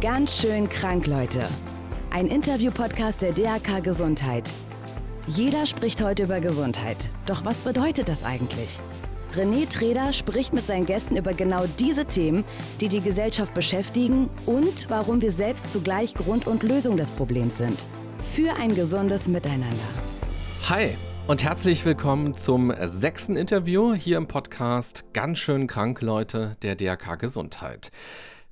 Ganz schön krank, Leute. Ein Interview-Podcast der DRK Gesundheit. Jeder spricht heute über Gesundheit. Doch was bedeutet das eigentlich? René Treder spricht mit seinen Gästen über genau diese Themen, die die Gesellschaft beschäftigen und warum wir selbst zugleich Grund und Lösung des Problems sind. Für ein gesundes Miteinander. Hi und herzlich willkommen zum sechsten Interview hier im Podcast Ganz schön krank, Leute der DRK Gesundheit.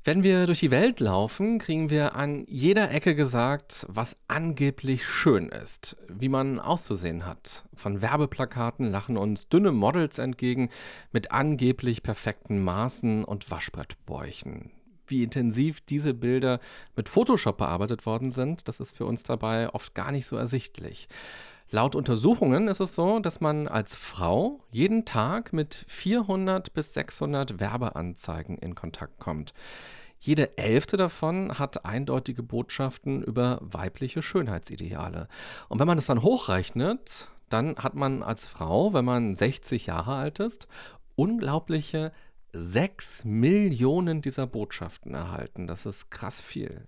Wenn wir durch die Welt laufen, kriegen wir an jeder Ecke gesagt, was angeblich schön ist, wie man auszusehen hat. Von Werbeplakaten lachen uns dünne Models entgegen mit angeblich perfekten Maßen und Waschbrettbäuchen. Wie intensiv diese Bilder mit Photoshop bearbeitet worden sind, das ist für uns dabei oft gar nicht so ersichtlich. Laut Untersuchungen ist es so, dass man als Frau jeden Tag mit 400 bis 600 Werbeanzeigen in Kontakt kommt. Jede elfte davon hat eindeutige Botschaften über weibliche Schönheitsideale. Und wenn man das dann hochrechnet, dann hat man als Frau, wenn man 60 Jahre alt ist, unglaubliche 6 Millionen dieser Botschaften erhalten. Das ist krass viel.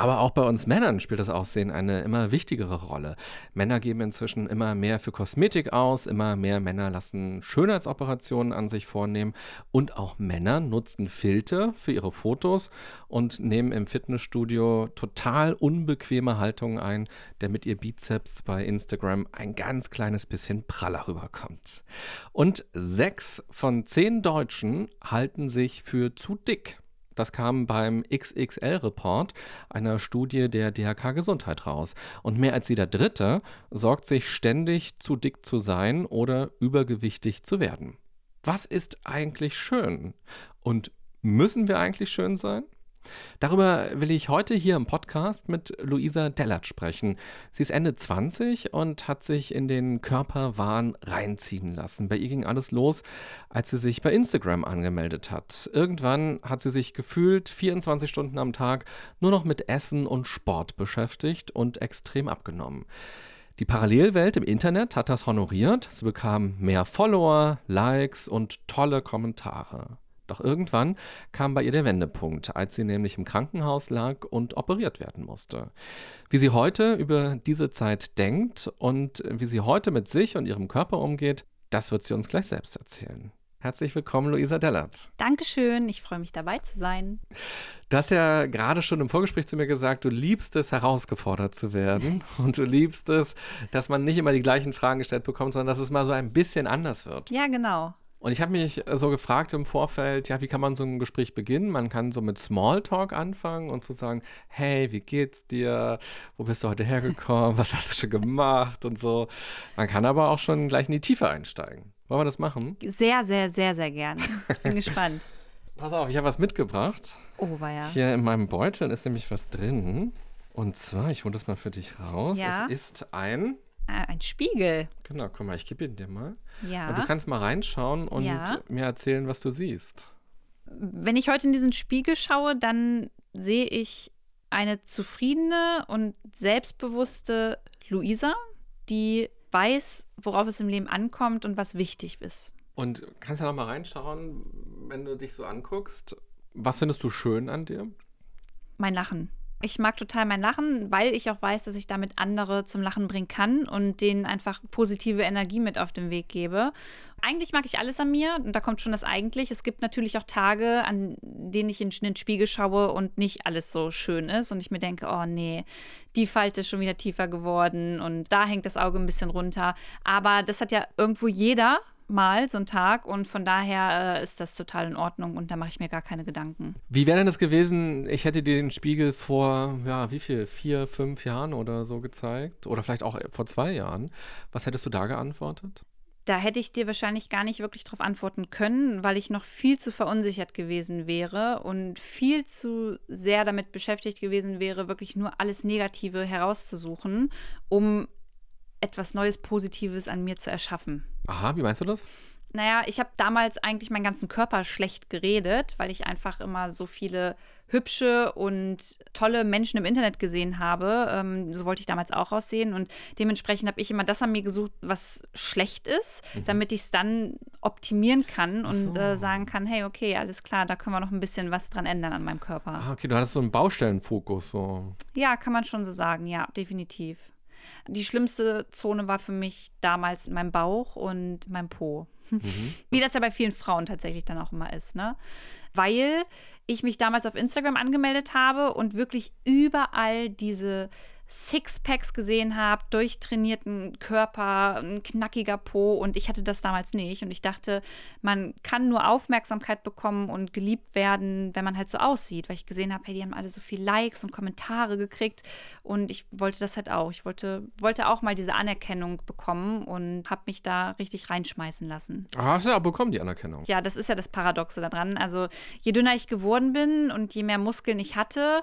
Aber auch bei uns Männern spielt das Aussehen eine immer wichtigere Rolle. Männer geben inzwischen immer mehr für Kosmetik aus, immer mehr Männer lassen Schönheitsoperationen an sich vornehmen und auch Männer nutzen Filter für ihre Fotos und nehmen im Fitnessstudio total unbequeme Haltungen ein, damit ihr Bizeps bei Instagram ein ganz kleines bisschen praller rüberkommt. Und sechs von zehn Deutschen halten sich für zu dick. Das kam beim XXL-Report einer Studie der DHK Gesundheit raus. Und mehr als jeder Dritte sorgt sich ständig zu dick zu sein oder übergewichtig zu werden. Was ist eigentlich schön? Und müssen wir eigentlich schön sein? Darüber will ich heute hier im Podcast mit Luisa Dellert sprechen. Sie ist Ende 20 und hat sich in den Körperwahn reinziehen lassen. Bei ihr ging alles los, als sie sich bei Instagram angemeldet hat. Irgendwann hat sie sich gefühlt 24 Stunden am Tag nur noch mit Essen und Sport beschäftigt und extrem abgenommen. Die Parallelwelt im Internet hat das honoriert. Sie bekam mehr Follower, Likes und tolle Kommentare. Doch irgendwann kam bei ihr der Wendepunkt, als sie nämlich im Krankenhaus lag und operiert werden musste. Wie sie heute über diese Zeit denkt und wie sie heute mit sich und ihrem Körper umgeht, das wird sie uns gleich selbst erzählen. Herzlich willkommen, Luisa Dellert. Dankeschön, ich freue mich dabei zu sein. Du hast ja gerade schon im Vorgespräch zu mir gesagt, du liebst es, herausgefordert zu werden und du liebst es, dass man nicht immer die gleichen Fragen gestellt bekommt, sondern dass es mal so ein bisschen anders wird. Ja, genau. Und ich habe mich so gefragt im Vorfeld, ja, wie kann man so ein Gespräch beginnen? Man kann so mit Smalltalk anfangen und zu so sagen, hey, wie geht's dir? Wo bist du heute hergekommen? Was hast du schon gemacht? Und so. Man kann aber auch schon gleich in die Tiefe einsteigen. Wollen wir das machen? Sehr, sehr, sehr, sehr gerne. Ich bin gespannt. Pass auf, ich habe was mitgebracht. Oh, war ja. Hier in meinem Beutel ist nämlich was drin. Und zwar, ich hole das mal für dich raus. Ja. Es ist ein Ah, ein Spiegel. Genau, guck mal, ich gebe ihn dir mal. Ja. Und du kannst mal reinschauen und Ja. mir erzählen, was du siehst. Wenn ich heute in diesen Spiegel schaue, dann sehe ich eine zufriedene und selbstbewusste Luisa, die weiß, worauf es im Leben ankommt und was wichtig ist. Und kannst ja noch mal reinschauen, wenn du dich so anguckst. Was findest du schön an dir? Mein Lachen. Ich mag total mein Lachen, weil ich auch weiß, dass ich damit andere zum Lachen bringen kann und denen einfach positive Energie mit auf den Weg gebe. Eigentlich mag ich alles an mir und da kommt schon das eigentlich. Es gibt natürlich auch Tage, an denen ich in den Spiegel schaue und nicht alles so schön ist und ich mir denke, oh nee, die Falte ist schon wieder tiefer geworden und da hängt das Auge ein bisschen runter. Aber das hat ja irgendwo jeder mal so einen Tag und von daher äh, ist das total in Ordnung und da mache ich mir gar keine Gedanken. Wie wäre denn das gewesen, ich hätte dir den Spiegel vor, ja, wie viel, vier, fünf Jahren oder so gezeigt? Oder vielleicht auch vor zwei Jahren. Was hättest du da geantwortet? Da hätte ich dir wahrscheinlich gar nicht wirklich darauf antworten können, weil ich noch viel zu verunsichert gewesen wäre und viel zu sehr damit beschäftigt gewesen wäre, wirklich nur alles Negative herauszusuchen, um etwas Neues, Positives an mir zu erschaffen. Aha, wie meinst du das? Naja, ich habe damals eigentlich meinen ganzen Körper schlecht geredet, weil ich einfach immer so viele hübsche und tolle Menschen im Internet gesehen habe. Ähm, so wollte ich damals auch aussehen. Und dementsprechend habe ich immer das an mir gesucht, was schlecht ist, mhm. damit ich es dann optimieren kann und so. äh, sagen kann, hey, okay, alles klar, da können wir noch ein bisschen was dran ändern an meinem Körper. Ah, okay, du hattest so einen Baustellenfokus. So. Ja, kann man schon so sagen, ja, definitiv. Die schlimmste Zone war für mich damals mein Bauch und mein Po. Mhm. Wie das ja bei vielen Frauen tatsächlich dann auch immer ist, ne? Weil ich mich damals auf Instagram angemeldet habe und wirklich überall diese Sixpacks gesehen habe, durchtrainierten Körper, ein knackiger Po und ich hatte das damals nicht und ich dachte, man kann nur Aufmerksamkeit bekommen und geliebt werden, wenn man halt so aussieht, weil ich gesehen habe, hey, die haben alle so viel Likes und Kommentare gekriegt und ich wollte das halt auch. Ich wollte, wollte auch mal diese Anerkennung bekommen und habe mich da richtig reinschmeißen lassen. Hast du ja bekommen, die Anerkennung. Ja, das ist ja das Paradoxe daran. Also je dünner ich geworden bin und je mehr Muskeln ich hatte,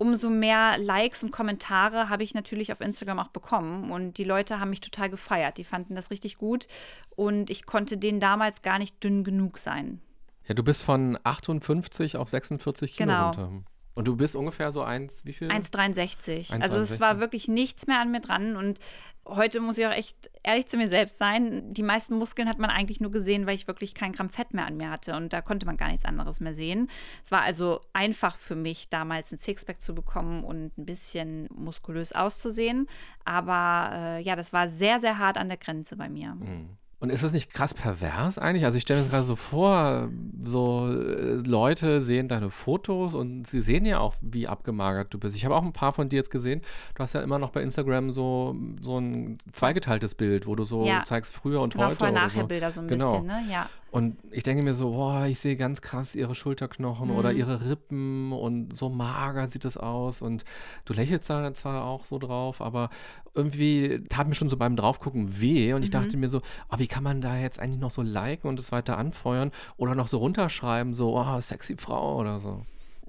umso mehr Likes und Kommentare habe ich natürlich auf Instagram auch bekommen. Und die Leute haben mich total gefeiert. Die fanden das richtig gut. Und ich konnte denen damals gar nicht dünn genug sein. Ja, du bist von 58 auf 46 Kilo genau. runter. Und du bist ungefähr so eins, wie viel? 1,63. Also es war wirklich nichts mehr an mir dran. Und heute muss ich auch echt ehrlich zu mir selbst sein. Die meisten Muskeln hat man eigentlich nur gesehen, weil ich wirklich kein Gramm Fett mehr an mir hatte. Und da konnte man gar nichts anderes mehr sehen. Es war also einfach für mich, damals ein Sixpack zu bekommen und ein bisschen muskulös auszusehen. Aber äh, ja, das war sehr, sehr hart an der Grenze bei mir. Mhm. Und ist das nicht krass pervers eigentlich? Also ich stelle mir das gerade so vor, so äh, Leute sehen deine Fotos und sie sehen ja auch, wie abgemagert du bist. Ich habe auch ein paar von dir jetzt gesehen. Du hast ja immer noch bei Instagram so, so ein zweigeteiltes Bild, wo du so ja. zeigst früher und genau, heute. Vorher-Nachher-Bilder so. so ein genau. bisschen, ne? Ja. Und ich denke mir so, boah, ich sehe ganz krass ihre Schulterknochen mhm. oder ihre Rippen und so mager sieht es aus. Und du lächelst da zwar auch so drauf, aber irgendwie tat mir schon so beim Draufgucken weh. Und ich mhm. dachte mir so, oh, wie kann man da jetzt eigentlich noch so liken und es weiter anfeuern oder noch so runterschreiben, so, oh, sexy Frau oder so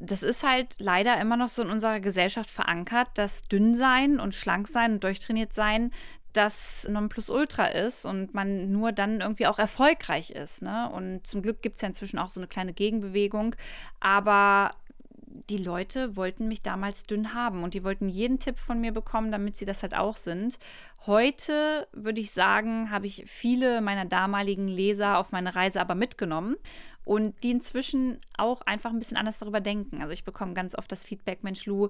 das ist halt leider immer noch so in unserer Gesellschaft verankert, dass dünn sein und schlank sein und durchtrainiert sein das Nonplusultra ist und man nur dann irgendwie auch erfolgreich ist. Ne? Und zum Glück gibt es ja inzwischen auch so eine kleine Gegenbewegung. Aber die Leute wollten mich damals dünn haben und die wollten jeden Tipp von mir bekommen, damit sie das halt auch sind. Heute würde ich sagen, habe ich viele meiner damaligen Leser auf meine Reise aber mitgenommen und die inzwischen auch einfach ein bisschen anders darüber denken. Also ich bekomme ganz oft das Feedback, Mensch Lu,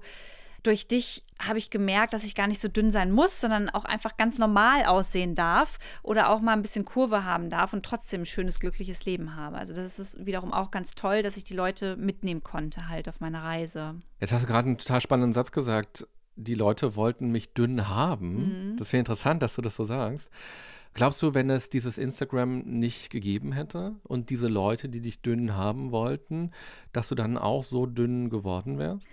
durch dich habe ich gemerkt, dass ich gar nicht so dünn sein muss, sondern auch einfach ganz normal aussehen darf oder auch mal ein bisschen Kurve haben darf und trotzdem ein schönes, glückliches Leben habe. Also das ist wiederum auch ganz toll, dass ich die Leute mitnehmen konnte halt auf meiner Reise. Jetzt hast du gerade einen total spannenden Satz gesagt. Die Leute wollten mich dünn haben. Mhm. Das wäre interessant, dass du das so sagst. Glaubst du, wenn es dieses Instagram nicht gegeben hätte und diese Leute, die dich dünn haben wollten, dass du dann auch so dünn geworden wärst?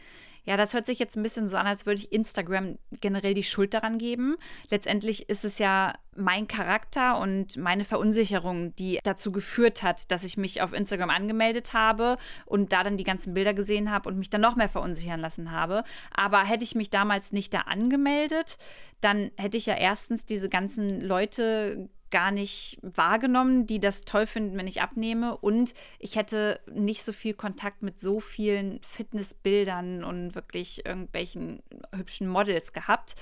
Ja, das hört sich jetzt ein bisschen so an, als würde ich Instagram generell die Schuld daran geben. Letztendlich ist es ja mein Charakter und meine Verunsicherung, die dazu geführt hat, dass ich mich auf Instagram angemeldet habe und da dann die ganzen Bilder gesehen habe und mich dann noch mehr verunsichern lassen habe. Aber hätte ich mich damals nicht da angemeldet, dann hätte ich ja erstens diese ganzen Leute gar nicht wahrgenommen, die das toll finden, wenn ich abnehme. Und ich hätte nicht so viel Kontakt mit so vielen Fitnessbildern und wirklich irgendwelchen hübschen Models gehabt.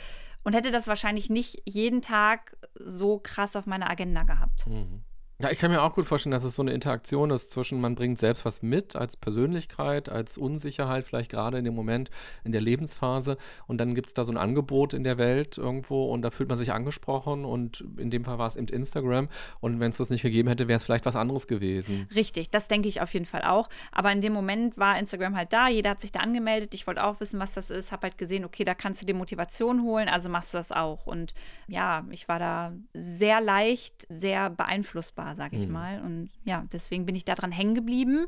Und hätte das wahrscheinlich nicht jeden Tag so krass auf meiner Agenda gehabt. Mhm. Ja, ich kann mir auch gut vorstellen, dass es so eine Interaktion ist zwischen, man bringt selbst was mit als Persönlichkeit, als Unsicherheit, vielleicht gerade in dem Moment, in der Lebensphase. Und dann gibt es da so ein Angebot in der Welt irgendwo und da fühlt man sich angesprochen. Und in dem Fall war es eben Instagram. Und wenn es das nicht gegeben hätte, wäre es vielleicht was anderes gewesen. Richtig, das denke ich auf jeden Fall auch. Aber in dem Moment war Instagram halt da, jeder hat sich da angemeldet. Ich wollte auch wissen, was das ist, habe halt gesehen, okay, da kannst du dir Motivation holen, also machst du das auch. Und ja, ich war da sehr leicht, sehr beeinflussbar war, sage ich mhm. mal. Und ja, deswegen bin ich daran hängen geblieben.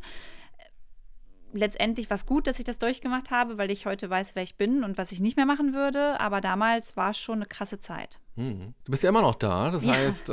Letztendlich war es gut, dass ich das durchgemacht habe, weil ich heute weiß, wer ich bin und was ich nicht mehr machen würde. Aber damals war es schon eine krasse Zeit. Mhm. Du bist ja immer noch da. Das ja. heißt,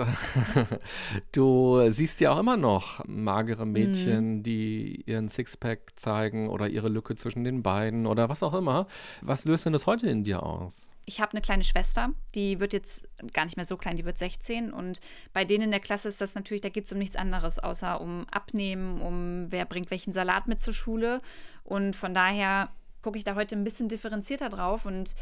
du siehst ja auch immer noch magere Mädchen, mhm. die ihren Sixpack zeigen oder ihre Lücke zwischen den Beinen oder was auch immer. Was löst denn das heute in dir aus? Ich habe eine kleine Schwester, die wird jetzt gar nicht mehr so klein, die wird 16 und bei denen in der Klasse ist das natürlich, da geht es um nichts anderes, außer um Abnehmen, um wer bringt welchen Salat mit zur Schule und von daher gucke ich da heute ein bisschen differenzierter drauf und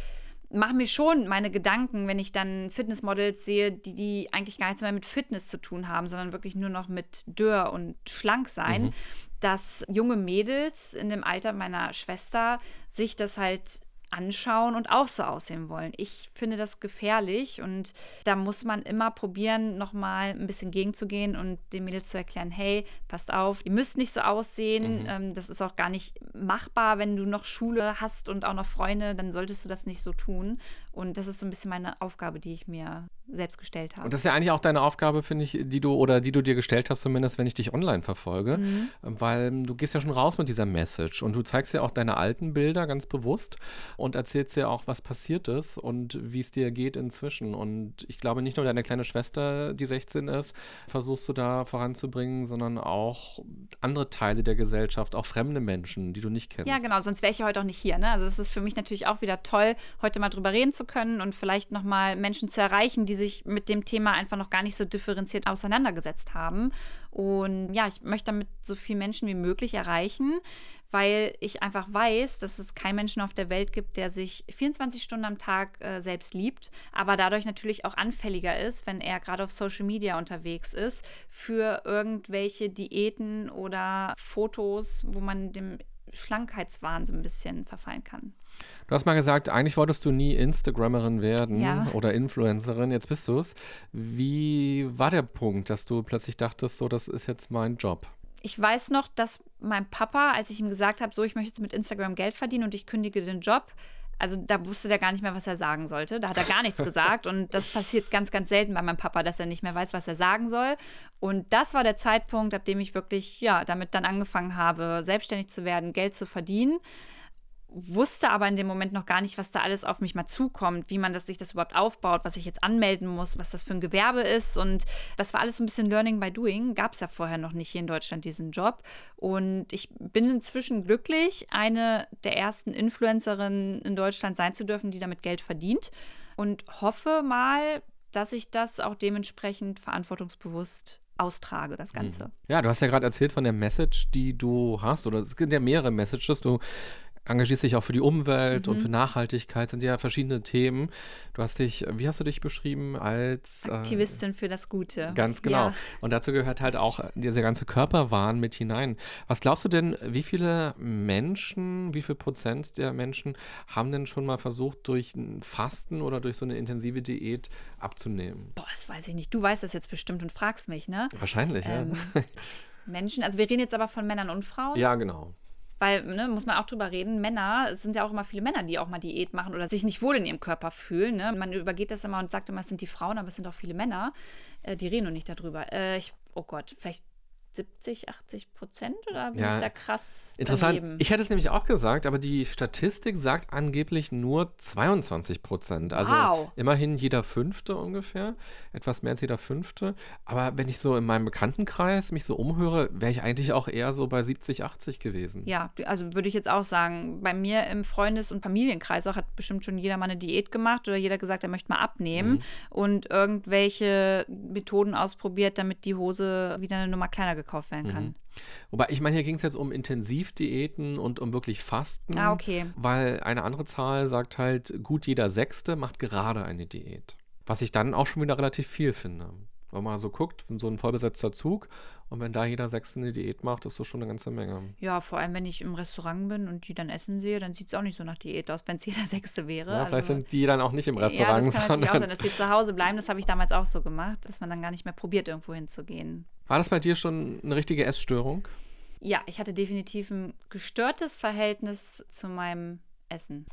mache mir schon meine Gedanken, wenn ich dann Fitnessmodels sehe, die, die eigentlich gar nichts mehr mit Fitness zu tun haben, sondern wirklich nur noch mit Dürr und schlank sein, mhm. dass junge Mädels in dem Alter meiner Schwester sich das halt anschauen und auch so aussehen wollen. Ich finde das gefährlich und da muss man immer probieren, nochmal ein bisschen gegenzugehen und den Mädels zu erklären, hey, passt auf, ihr müsst nicht so aussehen, mhm. ähm, das ist auch gar nicht machbar, wenn du noch Schule hast und auch noch Freunde, dann solltest du das nicht so tun. Und das ist so ein bisschen meine Aufgabe, die ich mir selbst gestellt habe. Und das ist ja eigentlich auch deine Aufgabe, finde ich, die du oder die du dir gestellt hast, zumindest wenn ich dich online verfolge, mhm. weil du gehst ja schon raus mit dieser Message und du zeigst ja auch deine alten Bilder ganz bewusst und erzählst ja auch, was passiert ist und wie es dir geht inzwischen. Und ich glaube, nicht nur deine kleine Schwester, die 16 ist, versuchst du da voranzubringen, sondern auch andere Teile der Gesellschaft, auch fremde Menschen, die du nicht kennst. Ja, genau, sonst wäre ich ja heute auch nicht hier. Ne? Also das ist für mich natürlich auch wieder toll, heute mal drüber reden zu können und vielleicht nochmal Menschen zu erreichen, die sich mit dem Thema einfach noch gar nicht so differenziert auseinandergesetzt haben. Und ja, ich möchte damit so viele Menschen wie möglich erreichen, weil ich einfach weiß, dass es keinen Menschen auf der Welt gibt, der sich 24 Stunden am Tag äh, selbst liebt, aber dadurch natürlich auch anfälliger ist, wenn er gerade auf Social Media unterwegs ist, für irgendwelche Diäten oder Fotos, wo man dem Schlankheitswahn so ein bisschen verfallen kann. Du hast mal gesagt, eigentlich wolltest du nie Instagrammerin werden ja. oder Influencerin. Jetzt bist du es. Wie war der Punkt, dass du plötzlich dachtest, so, das ist jetzt mein Job? Ich weiß noch, dass mein Papa, als ich ihm gesagt habe, so, ich möchte jetzt mit Instagram Geld verdienen und ich kündige den Job, also da wusste der gar nicht mehr, was er sagen sollte. Da hat er gar nichts gesagt. Und das passiert ganz, ganz selten bei meinem Papa, dass er nicht mehr weiß, was er sagen soll. Und das war der Zeitpunkt, ab dem ich wirklich, ja, damit dann angefangen habe, selbstständig zu werden, Geld zu verdienen wusste aber in dem Moment noch gar nicht, was da alles auf mich mal zukommt, wie man das, sich das überhaupt aufbaut, was ich jetzt anmelden muss, was das für ein Gewerbe ist. Und das war alles so ein bisschen Learning by Doing. Gab es ja vorher noch nicht hier in Deutschland diesen Job. Und ich bin inzwischen glücklich, eine der ersten Influencerinnen in Deutschland sein zu dürfen, die damit Geld verdient. Und hoffe mal, dass ich das auch dementsprechend verantwortungsbewusst austrage, das Ganze. Ja, du hast ja gerade erzählt von der Message, die du hast, oder es gibt ja mehrere Messages. Du engagierst dich auch für die Umwelt mhm. und für Nachhaltigkeit, sind ja verschiedene Themen. Du hast dich, wie hast du dich beschrieben, als äh, Aktivistin äh, für das Gute. Ganz genau. Ja. Und dazu gehört halt auch dieser ganze Körperwahn mit hinein. Was glaubst du denn, wie viele Menschen, wie viel Prozent der Menschen haben denn schon mal versucht, durch ein Fasten oder durch so eine intensive Diät abzunehmen? Boah, das weiß ich nicht. Du weißt das jetzt bestimmt und fragst mich, ne? Wahrscheinlich, ähm, ja. Menschen, also wir reden jetzt aber von Männern und Frauen. Ja, genau. Weil, ne, muss man auch drüber reden, Männer, es sind ja auch immer viele Männer, die auch mal Diät machen oder sich nicht wohl in ihrem Körper fühlen. Ne? Man übergeht das immer und sagt immer, es sind die Frauen, aber es sind auch viele Männer. Äh, die reden nur nicht darüber. Äh, ich, oh Gott, vielleicht 70, 80 Prozent oder bin ja, ich da krass Interessant. Daneben? Ich hätte es nämlich auch gesagt, aber die Statistik sagt angeblich nur 22 Prozent. Also wow. immerhin jeder Fünfte ungefähr, etwas mehr als jeder Fünfte. Aber wenn ich so in meinem Bekanntenkreis mich so umhöre, wäre ich eigentlich auch eher so bei 70, 80 gewesen. Ja, also würde ich jetzt auch sagen, bei mir im Freundes- und Familienkreis auch hat bestimmt schon jeder mal eine Diät gemacht oder jeder gesagt, er möchte mal abnehmen mhm. und irgendwelche Methoden ausprobiert, damit die Hose wieder eine Nummer kleiner gekauft werden kann. Mhm. Wobei, ich meine, hier ging es jetzt um Intensivdiäten und um wirklich Fasten. Ah, okay. Weil eine andere Zahl sagt halt, gut jeder Sechste macht gerade eine Diät. Was ich dann auch schon wieder relativ viel finde. Wenn man so guckt, so ein vollbesetzter Zug und wenn da jeder Sechste eine Diät macht, ist das schon eine ganze Menge. Ja, vor allem, wenn ich im Restaurant bin und die dann essen sehe, dann sieht es auch nicht so nach Diät aus, wenn es jeder Sechste wäre. Ja, vielleicht also, sind die dann auch nicht im Restaurant. Ja, das kann natürlich auch sein, dass sie zu Hause bleiben. Das habe ich damals auch so gemacht, dass man dann gar nicht mehr probiert, irgendwo hinzugehen. War das bei dir schon eine richtige Essstörung? Ja, ich hatte definitiv ein gestörtes Verhältnis zu meinem Essen.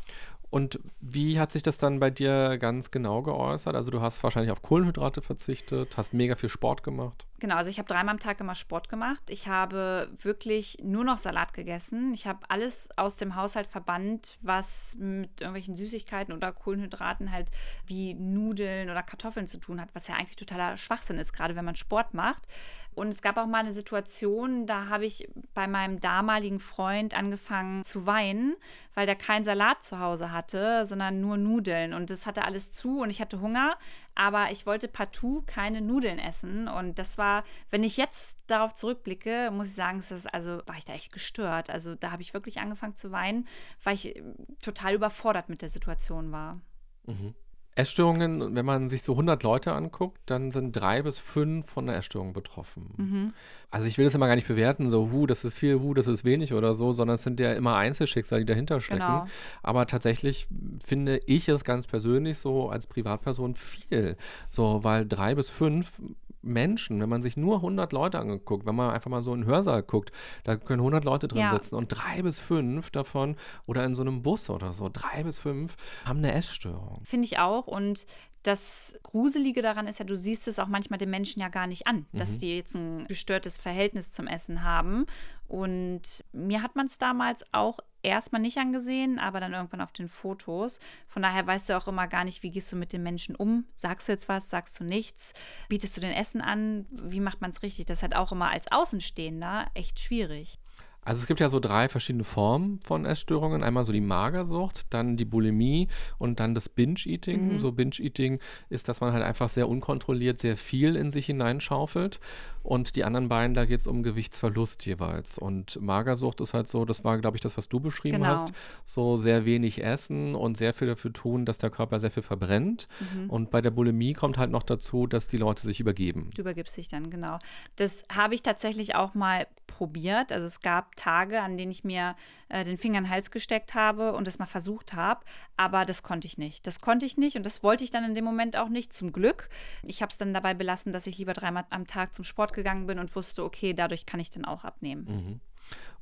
Und wie hat sich das dann bei dir ganz genau geäußert? Also du hast wahrscheinlich auf Kohlenhydrate verzichtet, hast mega viel Sport gemacht. Genau, also ich habe dreimal am Tag immer Sport gemacht. Ich habe wirklich nur noch Salat gegessen. Ich habe alles aus dem Haushalt verbannt, was mit irgendwelchen Süßigkeiten oder Kohlenhydraten halt wie Nudeln oder Kartoffeln zu tun hat, was ja eigentlich totaler Schwachsinn ist, gerade wenn man Sport macht. Und es gab auch mal eine Situation, da habe ich bei meinem damaligen Freund angefangen zu weinen, weil der keinen Salat zu Hause hatte, sondern nur Nudeln. Und das hatte alles zu und ich hatte Hunger, aber ich wollte partout keine Nudeln essen. Und das war, wenn ich jetzt darauf zurückblicke, muss ich sagen, das, also war ich da echt gestört. Also da habe ich wirklich angefangen zu weinen, weil ich total überfordert mit der Situation war. Mhm. Essstörungen, wenn man sich so 100 Leute anguckt, dann sind drei bis fünf von einer Essstörung betroffen. Mhm. Also ich will das immer gar nicht bewerten, so, hu, das ist viel, hu, das ist wenig oder so, sondern es sind ja immer Einzelschicksale, die dahinter stecken. Genau. Aber tatsächlich finde ich es ganz persönlich so als Privatperson viel, so, weil drei bis fünf Menschen, wenn man sich nur 100 Leute angeguckt, wenn man einfach mal so in den Hörsaal guckt, da können 100 Leute drin ja. sitzen und drei bis fünf davon oder in so einem Bus oder so, drei bis fünf haben eine Essstörung. Finde ich auch und das Gruselige daran ist ja, du siehst es auch manchmal den Menschen ja gar nicht an, mhm. dass die jetzt ein gestörtes Verhältnis zum Essen haben. Und mir hat man es damals auch erstmal nicht angesehen, aber dann irgendwann auf den Fotos. Von daher weißt du auch immer gar nicht, wie gehst du mit den Menschen um? Sagst du jetzt was, sagst du nichts? Bietest du den Essen an? Wie macht man es richtig? Das ist halt auch immer als Außenstehender echt schwierig. Also es gibt ja so drei verschiedene Formen von Essstörungen. Einmal so die Magersucht, dann die Bulimie und dann das Binge-Eating. Mhm. So Binge-Eating ist, dass man halt einfach sehr unkontrolliert sehr viel in sich hineinschaufelt. Und die anderen beiden, da geht es um Gewichtsverlust jeweils. Und Magersucht ist halt so, das war, glaube ich, das, was du beschrieben genau. hast. So sehr wenig essen und sehr viel dafür tun, dass der Körper sehr viel verbrennt. Mhm. Und bei der Bulimie kommt halt noch dazu, dass die Leute sich übergeben. Du übergibst dich dann, genau. Das habe ich tatsächlich auch mal probiert. Also es gab Tage, an denen ich mir äh, den Finger in den Hals gesteckt habe und es mal versucht habe, aber das konnte ich nicht. Das konnte ich nicht und das wollte ich dann in dem Moment auch nicht, zum Glück. Ich habe es dann dabei belassen, dass ich lieber dreimal am Tag zum Sport gegangen bin und wusste, okay, dadurch kann ich dann auch abnehmen. Mhm.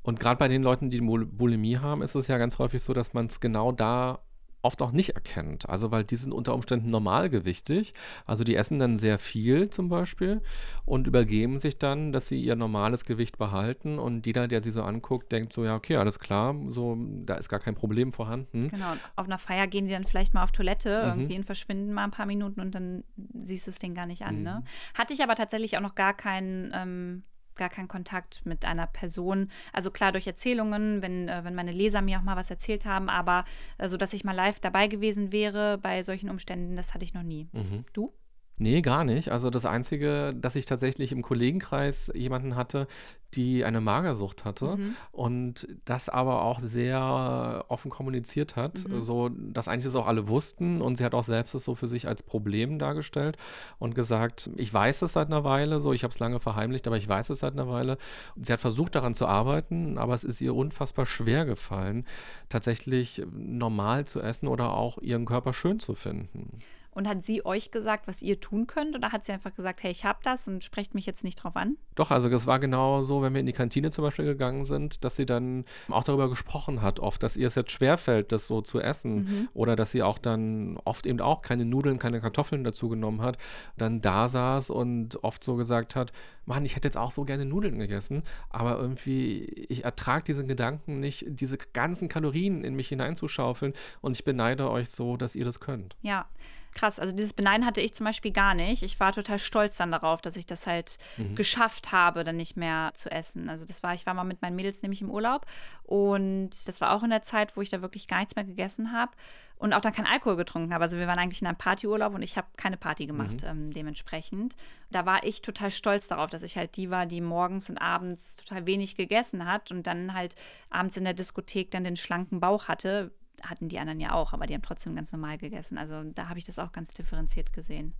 Und gerade bei den Leuten, die Bulimie haben, ist es ja ganz häufig so, dass man es genau da oft auch nicht erkennt. Also weil die sind unter Umständen normalgewichtig. Also die essen dann sehr viel zum Beispiel und übergeben sich dann, dass sie ihr normales Gewicht behalten. Und jeder, der sie so anguckt, denkt so, ja, okay, alles klar, so, da ist gar kein Problem vorhanden. Genau, und auf einer Feier gehen die dann vielleicht mal auf Toilette mhm. irgendwie und verschwinden mal ein paar Minuten und dann siehst du es denen gar nicht an. Ne? Mhm. Ne? Hatte ich aber tatsächlich auch noch gar keinen ähm, gar keinen Kontakt mit einer Person. Also klar durch Erzählungen, wenn, äh, wenn meine Leser mir auch mal was erzählt haben, aber äh, so, dass ich mal live dabei gewesen wäre bei solchen Umständen, das hatte ich noch nie. Mhm. Du? Nee, gar nicht. Also das Einzige, dass ich tatsächlich im Kollegenkreis jemanden hatte, die eine Magersucht hatte mhm. und das aber auch sehr offen kommuniziert hat, mhm. so dass eigentlich das auch alle wussten und sie hat auch selbst es so für sich als Problem dargestellt und gesagt, ich weiß es seit einer Weile, so ich habe es lange verheimlicht, aber ich weiß es seit einer Weile. Sie hat versucht daran zu arbeiten, aber es ist ihr unfassbar schwer gefallen, tatsächlich normal zu essen oder auch ihren Körper schön zu finden. Und hat sie euch gesagt, was ihr tun könnt? Oder hat sie einfach gesagt, hey, ich habe das und sprecht mich jetzt nicht drauf an? Doch, also es war genau so, wenn wir in die Kantine zum Beispiel gegangen sind, dass sie dann auch darüber gesprochen hat, oft, dass ihr es jetzt schwerfällt, das so zu essen. Mhm. Oder dass sie auch dann oft eben auch keine Nudeln, keine Kartoffeln dazu genommen hat, dann da saß und oft so gesagt hat, Mann, ich hätte jetzt auch so gerne Nudeln gegessen, aber irgendwie, ich ertrage diesen Gedanken nicht, diese ganzen Kalorien in mich hineinzuschaufeln und ich beneide euch so, dass ihr das könnt. Ja, krass. Also dieses Beneiden hatte ich zum Beispiel gar nicht. Ich war total stolz dann darauf, dass ich das halt mhm. geschafft habe, dann nicht mehr zu essen. Also das war, ich war mal mit meinen Mädels nämlich im Urlaub und das war auch in der Zeit, wo ich da wirklich gar nichts mehr gegessen habe und auch dann kein Alkohol getrunken habe. Also wir waren eigentlich in einem Partyurlaub und ich habe keine Party gemacht mhm. ähm, dementsprechend. Da war ich total stolz darauf, dass ich halt die war, die morgens und abends total wenig gegessen hat und dann halt abends in der Diskothek dann den schlanken Bauch hatte, hatten die anderen ja auch, aber die haben trotzdem ganz normal gegessen. Also da habe ich das auch ganz differenziert gesehen.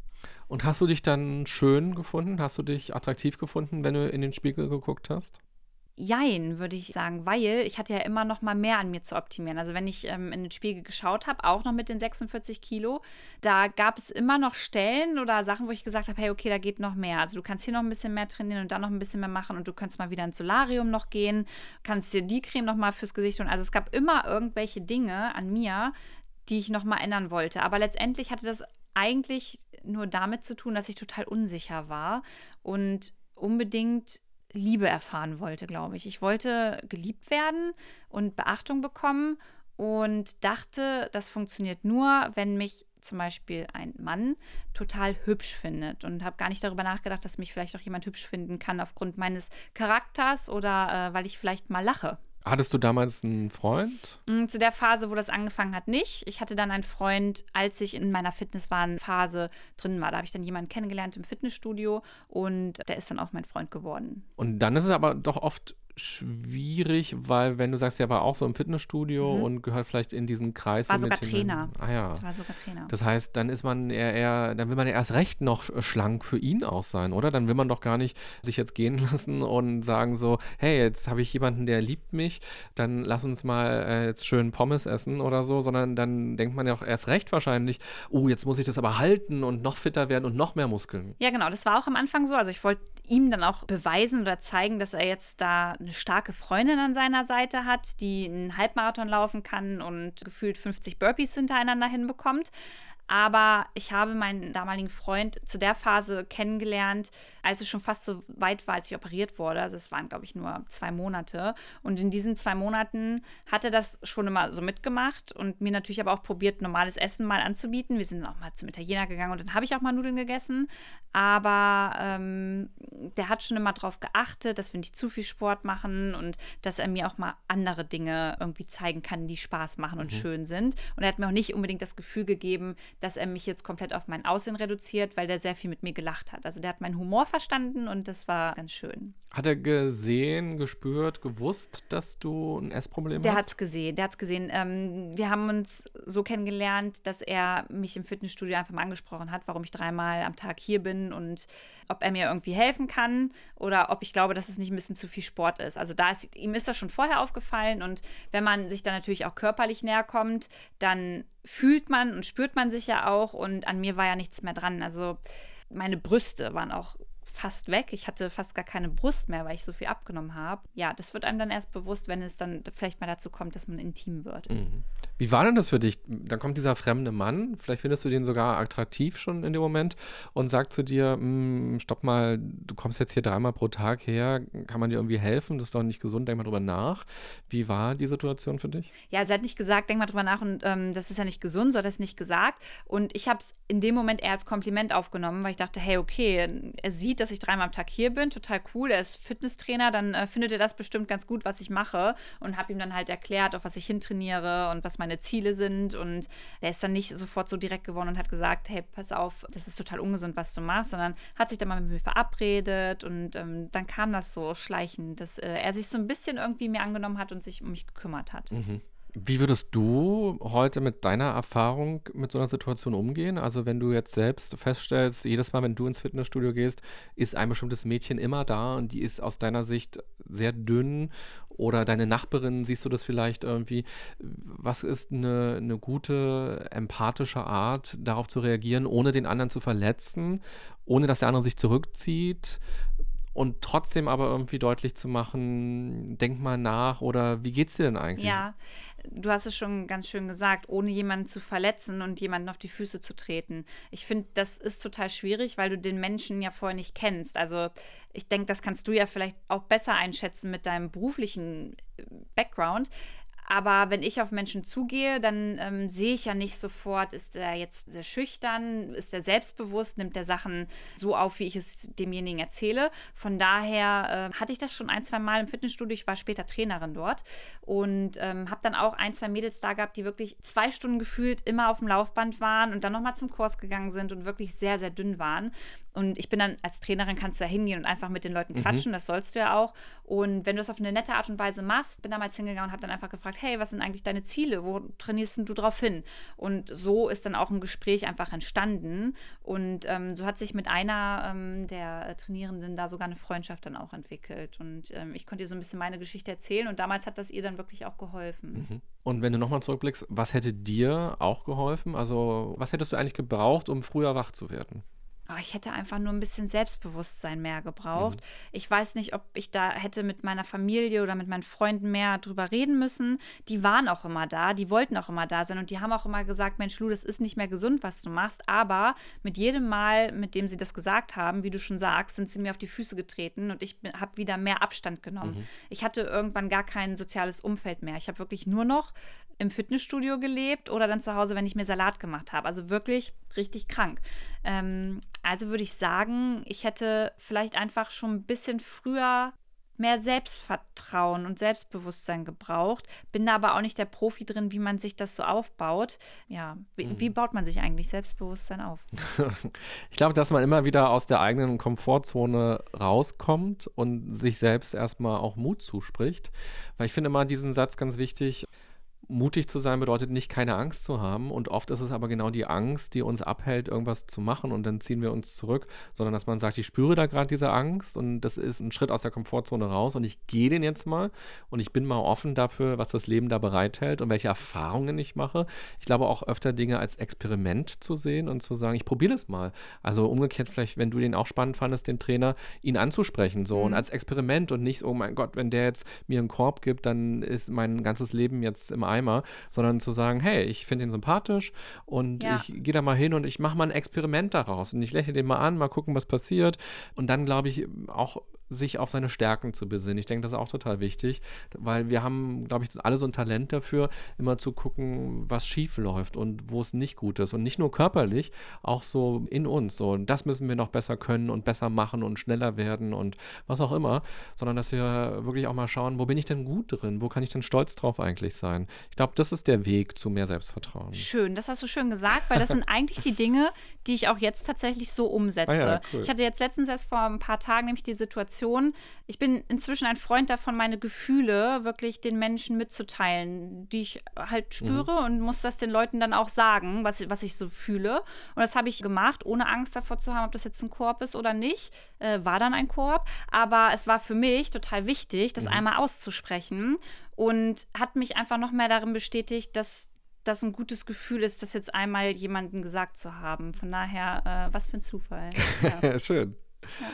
Und hast du dich dann schön gefunden? Hast du dich attraktiv gefunden, wenn du in den Spiegel geguckt hast? Jein, würde ich sagen, weil ich hatte ja immer noch mal mehr an mir zu optimieren. Also wenn ich ähm, in den Spiegel geschaut habe, auch noch mit den 46 Kilo, da gab es immer noch Stellen oder Sachen, wo ich gesagt habe, hey, okay, da geht noch mehr. Also du kannst hier noch ein bisschen mehr trainieren und da noch ein bisschen mehr machen und du kannst mal wieder ins Solarium noch gehen, kannst dir die Creme noch mal fürs Gesicht tun. Also es gab immer irgendwelche Dinge an mir, die ich noch mal ändern wollte. Aber letztendlich hatte das eigentlich nur damit zu tun, dass ich total unsicher war und unbedingt Liebe erfahren wollte, glaube ich. Ich wollte geliebt werden und Beachtung bekommen und dachte, das funktioniert nur, wenn mich zum Beispiel ein Mann total hübsch findet und habe gar nicht darüber nachgedacht, dass mich vielleicht auch jemand hübsch finden kann aufgrund meines Charakters oder äh, weil ich vielleicht mal lache. Hattest du damals einen Freund? Mm, zu der Phase, wo das angefangen hat, nicht. Ich hatte dann einen Freund, als ich in meiner Fitnesswahn-Phase drin war. Da habe ich dann jemanden kennengelernt im Fitnessstudio und der ist dann auch mein Freund geworden. Und dann ist es aber doch oft schwierig, weil wenn du sagst, er war auch so im Fitnessstudio mhm. und gehört vielleicht in diesen Kreis. War so sogar Trainer. Ah ja. War sogar Trainer. Das heißt, dann ist man eher, eher, dann will man ja erst recht noch schlank für ihn auch sein, oder? Dann will man doch gar nicht sich jetzt gehen lassen und sagen so, hey, jetzt habe ich jemanden, der liebt mich, dann lass uns mal äh, jetzt schön Pommes essen oder so, sondern dann denkt man ja auch erst recht wahrscheinlich, oh, jetzt muss ich das aber halten und noch fitter werden und noch mehr Muskeln. Ja, genau, das war auch am Anfang so. Also ich wollte ihm dann auch beweisen oder zeigen, dass er jetzt da eine starke Freundin an seiner Seite hat, die einen Halbmarathon laufen kann und gefühlt 50 Burpees hintereinander hinbekommt. Aber ich habe meinen damaligen Freund zu der Phase kennengelernt, als es schon fast so weit war, als ich operiert wurde. Also es waren, glaube ich, nur zwei Monate. Und in diesen zwei Monaten hat er das schon immer so mitgemacht und mir natürlich aber auch probiert, normales Essen mal anzubieten. Wir sind auch mal zum Italiener gegangen und dann habe ich auch mal Nudeln gegessen. Aber ähm, der hat schon immer darauf geachtet, dass wir nicht zu viel Sport machen und dass er mir auch mal andere Dinge irgendwie zeigen kann, die Spaß machen und mhm. schön sind. Und er hat mir auch nicht unbedingt das Gefühl gegeben, dass er mich jetzt komplett auf mein Aussehen reduziert, weil der sehr viel mit mir gelacht hat. Also der hat meinen Humor verstanden und das war ganz schön. Hat er gesehen, gespürt, gewusst, dass du ein Essproblem hast? Der hat es gesehen, der hat es gesehen. Ähm, wir haben uns so kennengelernt, dass er mich im Fitnessstudio einfach mal angesprochen hat, warum ich dreimal am Tag hier bin und ob er mir irgendwie helfen kann oder ob ich glaube, dass es nicht ein bisschen zu viel Sport ist. Also da ist, ihm ist das schon vorher aufgefallen und wenn man sich dann natürlich auch körperlich näher kommt, dann fühlt man und spürt man sich ja auch und an mir war ja nichts mehr dran. Also meine Brüste waren auch fast weg. Ich hatte fast gar keine Brust mehr, weil ich so viel abgenommen habe. Ja, das wird einem dann erst bewusst, wenn es dann vielleicht mal dazu kommt, dass man intim wird. Mhm. Wie war denn das für dich? Dann kommt dieser fremde Mann, vielleicht findest du den sogar attraktiv schon in dem Moment und sagt zu dir, hm, stopp mal, du kommst jetzt hier dreimal pro Tag her, kann man dir irgendwie helfen? Das ist doch nicht gesund, denk mal drüber nach. Wie war die Situation für dich? Ja, sie hat nicht gesagt, denk mal drüber nach und ähm, das ist ja nicht gesund, so hat er es nicht gesagt. Und ich habe es in dem Moment eher als Kompliment aufgenommen, weil ich dachte, hey, okay, er sieht, dass ich dreimal am Tag hier bin, total cool, er ist Fitnesstrainer, dann äh, findet er das bestimmt ganz gut, was ich mache. Und habe ihm dann halt erklärt, auf was ich hintrainiere und was meine Ziele sind. Und er ist dann nicht sofort so direkt geworden und hat gesagt, hey, pass auf, das ist total ungesund, was du machst, sondern hat sich dann mal mit mir verabredet. Und ähm, dann kam das so schleichend, dass äh, er sich so ein bisschen irgendwie mir angenommen hat und sich um mich gekümmert hat. Mhm. Wie würdest du heute mit deiner Erfahrung mit so einer Situation umgehen? Also wenn du jetzt selbst feststellst, jedes Mal, wenn du ins Fitnessstudio gehst, ist ein bestimmtes Mädchen immer da und die ist aus deiner Sicht sehr dünn oder deine Nachbarin, siehst du das vielleicht irgendwie? Was ist eine, eine gute, empathische Art, darauf zu reagieren, ohne den anderen zu verletzen, ohne dass der andere sich zurückzieht? und trotzdem aber irgendwie deutlich zu machen, denk mal nach oder wie geht's dir denn eigentlich? Ja, du hast es schon ganz schön gesagt, ohne jemanden zu verletzen und jemanden auf die Füße zu treten. Ich finde, das ist total schwierig, weil du den Menschen ja vorher nicht kennst. Also ich denke, das kannst du ja vielleicht auch besser einschätzen mit deinem beruflichen äh, Background. Aber wenn ich auf Menschen zugehe, dann ähm, sehe ich ja nicht sofort, ist er jetzt sehr schüchtern, ist er selbstbewusst, nimmt er Sachen so auf, wie ich es demjenigen erzähle. Von daher äh, hatte ich das schon ein, zwei Mal im Fitnessstudio. Ich war später Trainerin dort und ähm, habe dann auch ein, zwei Mädels da gehabt, die wirklich zwei Stunden gefühlt immer auf dem Laufband waren und dann nochmal zum Kurs gegangen sind und wirklich sehr, sehr dünn waren. Und ich bin dann als Trainerin, kannst du ja hingehen und einfach mit den Leuten mhm. quatschen, mhm. das sollst du ja auch. Und wenn du das auf eine nette Art und Weise machst, bin damals hingegangen und habe dann einfach gefragt, hey, was sind eigentlich deine Ziele? Wo trainierst du drauf hin? Und so ist dann auch ein Gespräch einfach entstanden. Und ähm, so hat sich mit einer ähm, der Trainierenden da sogar eine Freundschaft dann auch entwickelt. Und ähm, ich konnte ihr so ein bisschen meine Geschichte erzählen und damals hat das ihr dann wirklich auch geholfen. Mhm. Und wenn du nochmal zurückblickst, was hätte dir auch geholfen? Also, was hättest du eigentlich gebraucht, um früher wach zu werden? Oh, ich hätte einfach nur ein bisschen Selbstbewusstsein mehr gebraucht. Mhm. Ich weiß nicht, ob ich da hätte mit meiner Familie oder mit meinen Freunden mehr drüber reden müssen. Die waren auch immer da, die wollten auch immer da sein und die haben auch immer gesagt, Mensch, Lu, das ist nicht mehr gesund, was du machst. Aber mit jedem Mal, mit dem sie das gesagt haben, wie du schon sagst, sind sie mir auf die Füße getreten und ich habe wieder mehr Abstand genommen. Mhm. Ich hatte irgendwann gar kein soziales Umfeld mehr. Ich habe wirklich nur noch im Fitnessstudio gelebt oder dann zu Hause, wenn ich mir Salat gemacht habe. Also wirklich richtig krank. Ähm, also würde ich sagen, ich hätte vielleicht einfach schon ein bisschen früher mehr Selbstvertrauen und Selbstbewusstsein gebraucht. Bin da aber auch nicht der Profi drin, wie man sich das so aufbaut. Ja, wie, mhm. wie baut man sich eigentlich Selbstbewusstsein auf? ich glaube, dass man immer wieder aus der eigenen Komfortzone rauskommt und sich selbst erstmal auch Mut zuspricht. Weil ich finde immer diesen Satz ganz wichtig, mutig zu sein bedeutet nicht keine Angst zu haben und oft ist es aber genau die Angst, die uns abhält, irgendwas zu machen und dann ziehen wir uns zurück, sondern dass man sagt, ich spüre da gerade diese Angst und das ist ein Schritt aus der Komfortzone raus und ich gehe den jetzt mal und ich bin mal offen dafür, was das Leben da bereithält und welche Erfahrungen ich mache. Ich glaube auch öfter Dinge als Experiment zu sehen und zu sagen, ich probiere das mal. Also umgekehrt vielleicht, wenn du den auch spannend fandest, den Trainer, ihn anzusprechen so mhm. und als Experiment und nicht, oh mein Gott, wenn der jetzt mir einen Korb gibt, dann ist mein ganzes Leben jetzt im Eimer Eimer, sondern zu sagen, hey, ich finde ihn sympathisch und ja. ich gehe da mal hin und ich mache mal ein Experiment daraus und ich lächle den mal an, mal gucken, was passiert. Und dann glaube ich auch sich auf seine Stärken zu besinnen. Ich denke, das ist auch total wichtig, weil wir haben, glaube ich, alle so ein Talent dafür, immer zu gucken, was schief läuft und wo es nicht gut ist. Und nicht nur körperlich, auch so in uns. So, und das müssen wir noch besser können und besser machen und schneller werden und was auch immer, sondern dass wir wirklich auch mal schauen, wo bin ich denn gut drin? Wo kann ich denn stolz drauf eigentlich sein? Ich glaube, das ist der Weg zu mehr Selbstvertrauen. Schön, das hast du schön gesagt, weil das sind eigentlich die Dinge, die ich auch jetzt tatsächlich so umsetze. Ah ja, cool. Ich hatte jetzt letztens erst vor ein paar Tagen nämlich die Situation, Situation. Ich bin inzwischen ein Freund davon, meine Gefühle wirklich den Menschen mitzuteilen, die ich halt spüre mhm. und muss das den Leuten dann auch sagen, was, was ich so fühle. Und das habe ich gemacht, ohne Angst davor zu haben, ob das jetzt ein Korb ist oder nicht. Äh, war dann ein Korb. Aber es war für mich total wichtig, das mhm. einmal auszusprechen und hat mich einfach noch mehr darin bestätigt, dass das ein gutes Gefühl ist, das jetzt einmal jemandem gesagt zu haben. Von daher, äh, was für ein Zufall. Ja. Schön. Ja.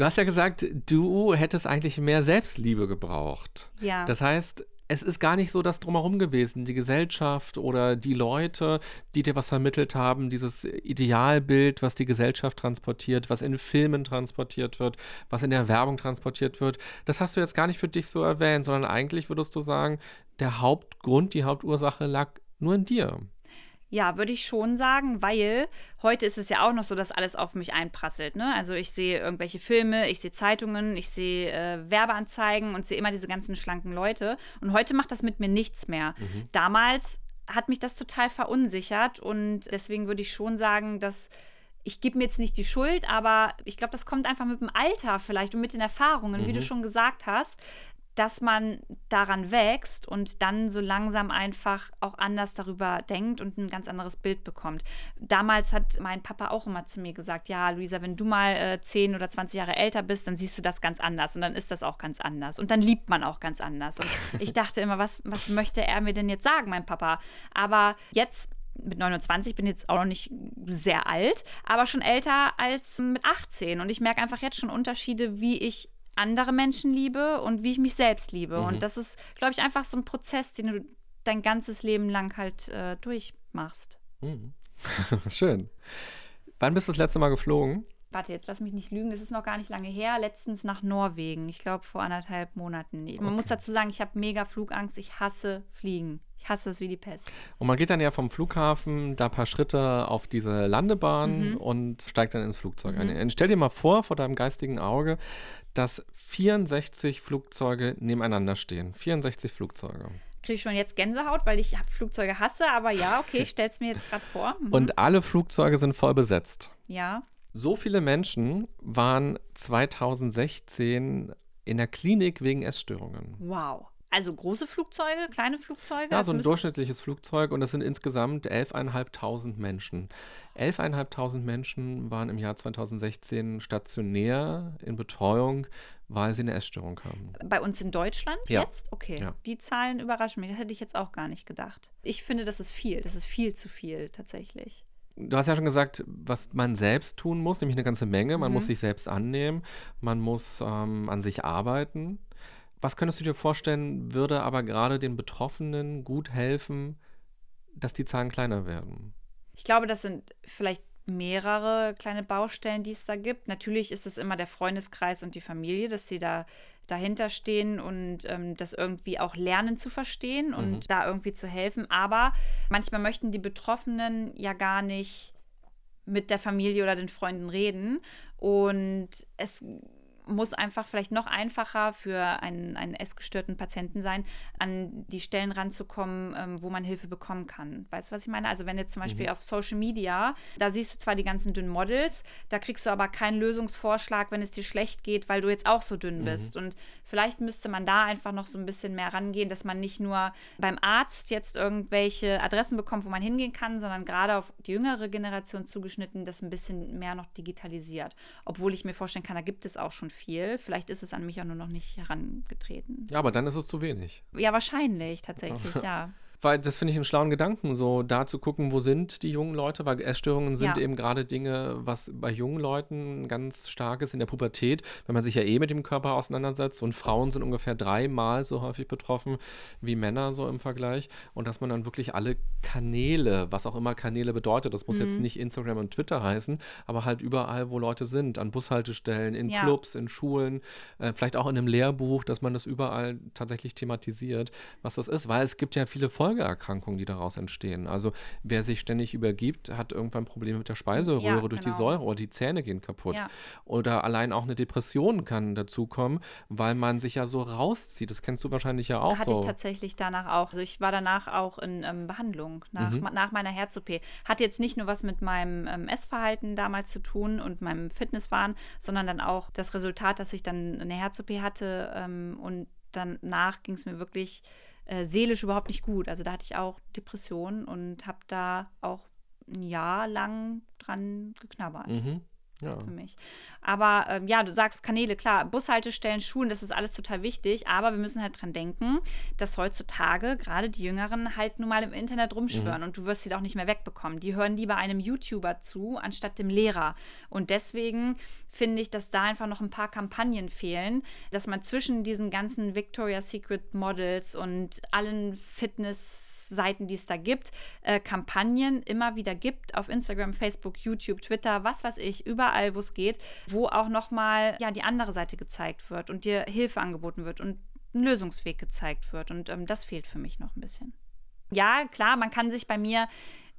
Du hast ja gesagt, du hättest eigentlich mehr Selbstliebe gebraucht. Ja. Das heißt, es ist gar nicht so das drumherum gewesen, die Gesellschaft oder die Leute, die dir was vermittelt haben, dieses Idealbild, was die Gesellschaft transportiert, was in Filmen transportiert wird, was in der Werbung transportiert wird. Das hast du jetzt gar nicht für dich so erwähnt, sondern eigentlich würdest du sagen, der Hauptgrund, die Hauptursache lag nur in dir. Ja, würde ich schon sagen, weil heute ist es ja auch noch so, dass alles auf mich einprasselt. Ne? Also ich sehe irgendwelche Filme, ich sehe Zeitungen, ich sehe äh, Werbeanzeigen und sehe immer diese ganzen schlanken Leute. Und heute macht das mit mir nichts mehr. Mhm. Damals hat mich das total verunsichert und deswegen würde ich schon sagen, dass ich gebe mir jetzt nicht die Schuld, aber ich glaube, das kommt einfach mit dem Alter vielleicht und mit den Erfahrungen, mhm. wie du mhm. schon gesagt hast, dass man daran wächst und dann so langsam einfach auch anders darüber denkt und ein ganz anderes Bild bekommt. Damals hat mein Papa auch immer zu mir gesagt, ja, Luisa, wenn du mal äh, 10 oder 20 Jahre älter bist, dann siehst du das ganz anders und dann ist das auch ganz anders und dann liebt man auch ganz anders. Und ich dachte immer, was, was möchte er mir denn jetzt sagen, mein Papa? Aber jetzt mit 29 bin jetzt auch noch nicht sehr alt, aber schon älter als mit 18. Und ich merke einfach jetzt schon Unterschiede, wie ich andere Menschen liebe und wie ich mich selbst liebe. Mhm. Und das ist, glaube ich, einfach so ein Prozess, den du dein ganzes Leben lang halt äh, durchmachst. Mhm. Schön. Wann bist du das letzte Mal geflogen? Warte, jetzt lass mich nicht lügen, das ist noch gar nicht lange her. Letztens nach Norwegen, ich glaube vor anderthalb Monaten. Man okay. muss dazu sagen, ich habe mega Flugangst, ich hasse Fliegen. Ich hasse es wie die Pest. Und man geht dann ja vom Flughafen da ein paar Schritte auf diese Landebahn mhm. und steigt dann ins Flugzeug mhm. ein. Stell dir mal vor, vor deinem geistigen Auge, dass 64 Flugzeuge nebeneinander stehen. 64 Flugzeuge. Kriege ich schon jetzt Gänsehaut, weil ich Flugzeuge hasse, aber ja, okay, ich stelle es mir jetzt gerade vor. Mhm. Und alle Flugzeuge sind voll besetzt. Ja. So viele Menschen waren 2016 in der Klinik wegen Essstörungen. Wow. Also große Flugzeuge, kleine Flugzeuge? Ja, so ein durchschnittliches Flugzeug und das sind insgesamt 11.500 Menschen. 11.500 Menschen waren im Jahr 2016 stationär in Betreuung, weil sie eine Essstörung haben. Bei uns in Deutschland ja. jetzt? Okay. Ja. Die Zahlen überraschen mich. Das hätte ich jetzt auch gar nicht gedacht. Ich finde, das ist viel. Das ist viel zu viel tatsächlich. Du hast ja schon gesagt, was man selbst tun muss, nämlich eine ganze Menge. Man mhm. muss sich selbst annehmen, man muss ähm, an sich arbeiten. Was könntest du dir vorstellen, würde aber gerade den Betroffenen gut helfen, dass die Zahlen kleiner werden? Ich glaube, das sind vielleicht mehrere kleine Baustellen, die es da gibt. Natürlich ist es immer der Freundeskreis und die Familie, dass sie da dahinter stehen und ähm, das irgendwie auch lernen zu verstehen und Mhm. da irgendwie zu helfen. Aber manchmal möchten die Betroffenen ja gar nicht mit der Familie oder den Freunden reden. Und es muss einfach vielleicht noch einfacher für einen, einen essgestörten Patienten sein, an die Stellen ranzukommen, ähm, wo man Hilfe bekommen kann. Weißt du, was ich meine? Also wenn jetzt zum Beispiel auf Social Media, da siehst du zwar die ganzen dünnen Models, da kriegst du aber keinen Lösungsvorschlag, wenn es dir schlecht geht, weil du jetzt auch so dünn bist. Und vielleicht müsste man da einfach noch so ein bisschen mehr rangehen, dass man nicht nur beim Arzt jetzt irgendwelche Adressen bekommt, wo man hingehen kann, sondern gerade auf die jüngere Generation zugeschnitten, das ein bisschen mehr noch digitalisiert. Obwohl ich mir vorstellen kann, da gibt es auch schon viel. Vielleicht ist es an mich auch nur noch nicht herangetreten. Ja, aber dann ist es zu wenig. Ja, wahrscheinlich, tatsächlich, ja. Weil das finde ich einen schlauen Gedanken, so da zu gucken, wo sind die jungen Leute, weil Essstörungen sind Ja. eben gerade Dinge, was bei jungen Leuten ganz stark ist in der Pubertät, wenn man sich ja eh mit dem Körper auseinandersetzt und Frauen sind ungefähr dreimal so häufig betroffen wie Männer so im Vergleich und dass man dann wirklich alle Kanäle, was auch immer Kanäle bedeutet, das muss jetzt Mhm. nicht Instagram und Twitter heißen, aber halt überall, wo Leute sind, an Bushaltestellen, in Ja. Clubs, in Schulen, äh, vielleicht auch in einem Lehrbuch, dass man das überall tatsächlich thematisiert, was das ist, weil es gibt ja viele Folgeerkrankungen, die daraus entstehen. Also wer sich ständig übergibt, hat irgendwann Probleme mit der Speiseröhre Ja, durch die genau. Säure oder die Zähne gehen kaputt. Ja. Oder allein auch eine Depression kann dazukommen, weil man sich ja so rauszieht. Das kennst du wahrscheinlich ja auch Hatte so. ich tatsächlich danach auch. Also ich war danach auch in ähm, Behandlung nach, Mhm. nach meiner Herz-OP. Hat jetzt nicht nur was mit meinem ähm, Essverhalten damals zu tun und meinem Fitnesswahn, sondern dann auch das Resultat, dass ich dann eine Herz-OP hatte ähm, und danach ging es mir wirklich äh, seelisch überhaupt nicht gut. Also da hatte ich auch Depressionen und habe da auch ein Jahr lang dran geknabbert Mhm. Ja. für mich. Aber ähm, ja, du sagst Kanäle, klar, Bushaltestellen, Schulen, das ist alles total wichtig, aber wir müssen halt dran denken, dass heutzutage gerade die Jüngeren halt nun mal im Internet rumschwören und du wirst sie auch nicht mehr wegbekommen. Die hören lieber einem YouTuber zu, anstatt dem Lehrer. Und deswegen finde ich, dass da einfach noch ein paar Kampagnen fehlen, dass man zwischen diesen ganzen Victoria's Secret Models und allen Fitness Seiten, die es da gibt, äh, Kampagnen immer wieder gibt auf Instagram, Facebook, YouTube, Twitter, was weiß ich, überall, wo es geht, wo auch nochmal ja, die andere Seite gezeigt wird und dir Hilfe angeboten wird und ein Lösungsweg gezeigt wird. Und ähm, das fehlt für mich noch ein bisschen. Ja, klar, man kann sich bei mir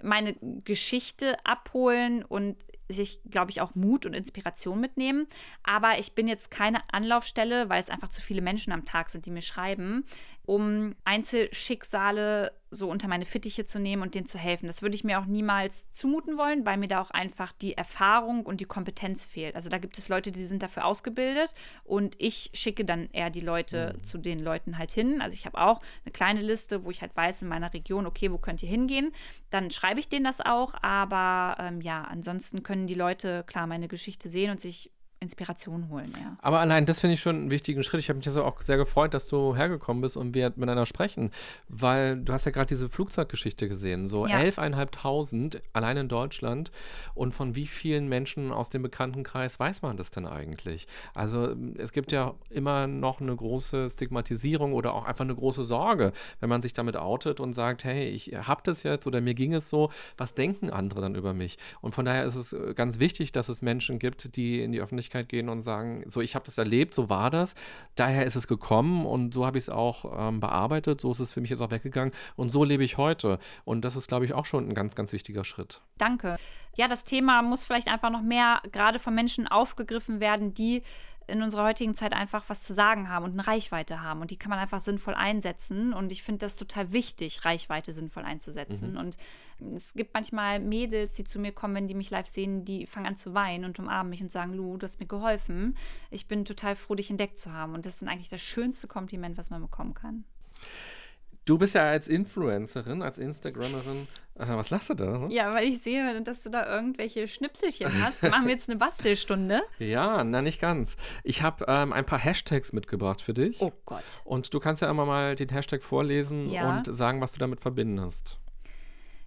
meine Geschichte abholen und sich, glaube ich, auch Mut und Inspiration mitnehmen. Aber ich bin jetzt keine Anlaufstelle, weil es einfach zu viele Menschen am Tag sind, die mir schreiben, um Einzelschicksale so unter meine Fittiche zu nehmen und denen zu helfen. Das würde ich mir auch niemals zumuten wollen, weil mir da auch einfach die Erfahrung und die Kompetenz fehlt. Also da gibt es Leute, die sind dafür ausgebildet und ich schicke dann eher die Leute zu den Leuten halt hin. Also ich habe auch eine kleine Liste, wo ich halt weiß in meiner Region, okay, wo könnt ihr hingehen? Dann schreibe ich denen das auch, aber ähm, ja, ansonsten können die Leute klar meine Geschichte sehen und sich Inspiration holen, ja. Aber allein das finde ich schon einen wichtigen Schritt. Ich habe mich also auch sehr gefreut, dass du hergekommen bist und wir miteinander sprechen, weil du hast ja gerade diese Flugzeuggeschichte gesehen. So Ja. 11.500 allein in Deutschland. Und von wie vielen Menschen aus dem Bekanntenkreis weiß man das denn eigentlich? Also es gibt ja immer noch eine große Stigmatisierung oder auch einfach eine große Sorge, wenn man sich damit outet und sagt, hey, ich habe das jetzt oder mir ging es so, was denken andere dann über mich? Und von daher ist es äh, ganz wichtig, dass es Menschen gibt, die in die Öffentlichkeit gehen und sagen, so, ich habe das erlebt, so war das, daher ist es gekommen und so habe ich es auch ähm, bearbeitet, so ist es für mich jetzt auch weggegangen und so lebe ich heute. Und das ist, glaube ich, auch schon ein ganz, ganz wichtiger Schritt. Danke. Ja, das Thema muss vielleicht einfach noch mehr gerade von Menschen aufgegriffen werden, die in unserer heutigen Zeit einfach was zu sagen haben und eine Reichweite haben. Und die kann man einfach sinnvoll einsetzen. Und ich finde das total wichtig, Reichweite sinnvoll einzusetzen. Und es gibt manchmal Mädels, die zu mir kommen, wenn die mich live sehen, die fangen an zu weinen und umarmen mich und sagen, Lu, du hast mir geholfen. Ich bin total froh, dich entdeckt zu haben. Und das ist eigentlich das schönste Kompliment, was man bekommen kann. Du bist ja als Influencerin, als Instagrammerin, äh, was lachst du da? ne? Ja, weil ich sehe, dass du da irgendwelche Schnipselchen hast. Machen wir jetzt eine Bastelstunde. Ja, na nicht ganz. Ich habe ähm, ein paar Hashtags mitgebracht für dich. Oh Gott. Und du kannst ja immer mal den Hashtag vorlesen Ja. und sagen, was du damit verbindest.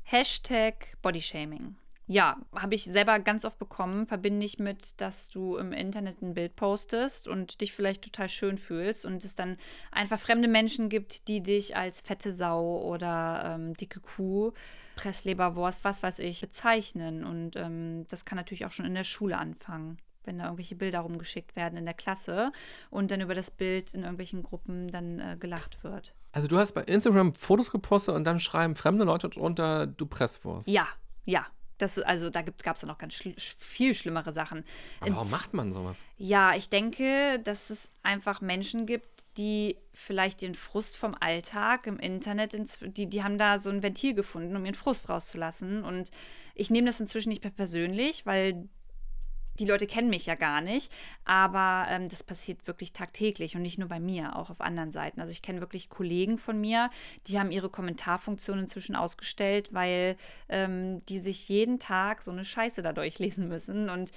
Hashtag Bodyshaming. Ja, habe ich selber ganz oft bekommen, verbinde ich mit, dass du im Internet ein Bild postest und dich vielleicht total schön fühlst und es dann einfach fremde Menschen gibt, die dich als fette Sau oder ähm, dicke Kuh, Pressleberwurst, was weiß ich, bezeichnen. Und ähm, das kann natürlich auch schon in der Schule anfangen. wenn da irgendwelche Bilder rumgeschickt werden in der Klasse und dann über das Bild in irgendwelchen Gruppen dann äh, gelacht wird. Also du hast bei Instagram Fotos gepostet und dann schreiben fremde Leute drunter, du Presswurst. Ja, ja. Das, also da gab es ja noch ganz schl viel schlimmere Sachen. Aber warum macht man sowas? Ja, ich denke, dass es einfach Menschen gibt, die vielleicht den Frust vom Alltag im Internet, ins, die, die haben da so ein Ventil gefunden, um ihren Frust rauszulassen. Und ich nehme das inzwischen nicht mehr persönlich, weil die Leute kennen mich ja gar nicht, aber ähm, das passiert wirklich tagtäglich und nicht nur bei mir, auch auf anderen Seiten. Also ich kenne wirklich Kollegen von mir, die haben ihre Kommentarfunktion inzwischen ausgestellt, weil ähm, die sich jeden Tag so eine Scheiße da durchlesen müssen und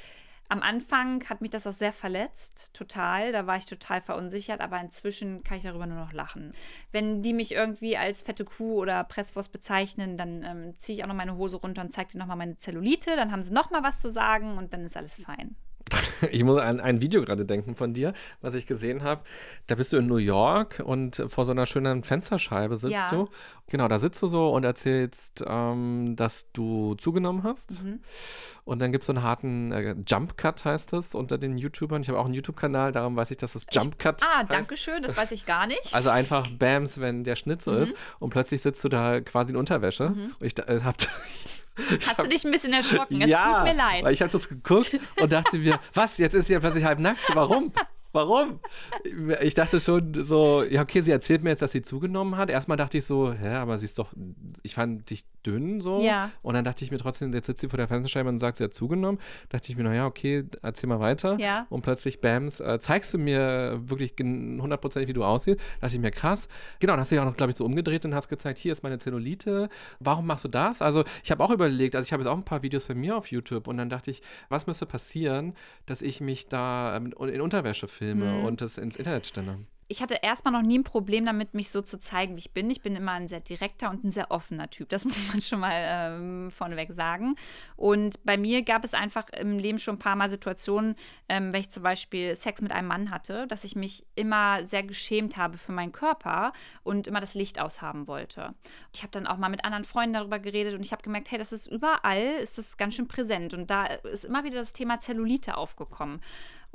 am Anfang hat mich das auch sehr verletzt, total. Da war ich total verunsichert, aber inzwischen kann ich darüber nur noch lachen. Wenn die mich irgendwie als fette Kuh oder Presswurst bezeichnen, dann ähm, ziehe ich auch noch meine Hose runter und zeige dir nochmal meine Zellulite. Dann haben sie nochmal was zu sagen und dann ist alles fein. ich muss an ein Video gerade denken von dir, was ich gesehen habe. Da bist du in New York und vor so einer schönen Fensterscheibe sitzt ja. du. Genau, da sitzt du so und erzählst, ähm, dass du zugenommen hast. Mhm. Und dann gibt es so einen harten äh, Jump Cut, heißt das, unter den YouTubern. Ich habe auch einen YouTube-Kanal, darum weiß ich, dass es Jump Cut Ah, heißt. danke schön, das weiß ich gar nicht. Also einfach Bams, wenn der Schnitt so mhm. ist. Und plötzlich sitzt du da quasi in Unterwäsche. Mhm. Und ich äh, habe Hast hab, du dich ein bisschen erschrocken? Es ja, tut mir leid. Weil ich habe das geguckt und dachte mir, was, jetzt ist sie ja plötzlich halb nackt. Warum? Warum? Ich dachte schon so, ja, okay, sie erzählt mir jetzt, dass sie zugenommen hat. Erstmal dachte ich so, hä, aber sie ist doch, ich fand dich dünn so. Ja. Und dann dachte ich mir trotzdem, jetzt sitzt sie vor der Fernsehscheibe und sagt, sie hat zugenommen. dachte ich mir, naja, okay, erzähl mal weiter. Ja. Und plötzlich, bams, äh, zeigst du mir wirklich hundertprozentig, wie du aussiehst. dachte ich mir, krass. Genau, dann hast du dich auch noch, glaube ich, so umgedreht und hast gezeigt, hier ist meine Zellulite. Warum machst du das? Also, ich habe auch überlegt, also ich habe jetzt auch ein paar Videos bei mir auf YouTube und dann dachte ich, was müsste passieren, dass ich mich da ähm, in Unterwäsche filme? Filme mhm. und das ins Internet stelle ich hatte erstmal noch nie ein Problem damit, mich so zu zeigen, wie ich bin. Ich bin immer ein sehr direkter und ein sehr offener Typ. Das muss man schon mal ähm, vorneweg sagen. Und bei mir gab es einfach im Leben schon ein paar Mal Situationen, ähm, wenn ich zum Beispiel Sex mit einem Mann hatte, dass ich mich immer sehr geschämt habe für meinen Körper und immer das Licht aushaben wollte. Ich habe dann auch mal mit anderen Freunden darüber geredet und ich habe gemerkt, hey, das ist überall, ist das ganz schön präsent. Und da ist immer wieder das Thema Zellulite aufgekommen.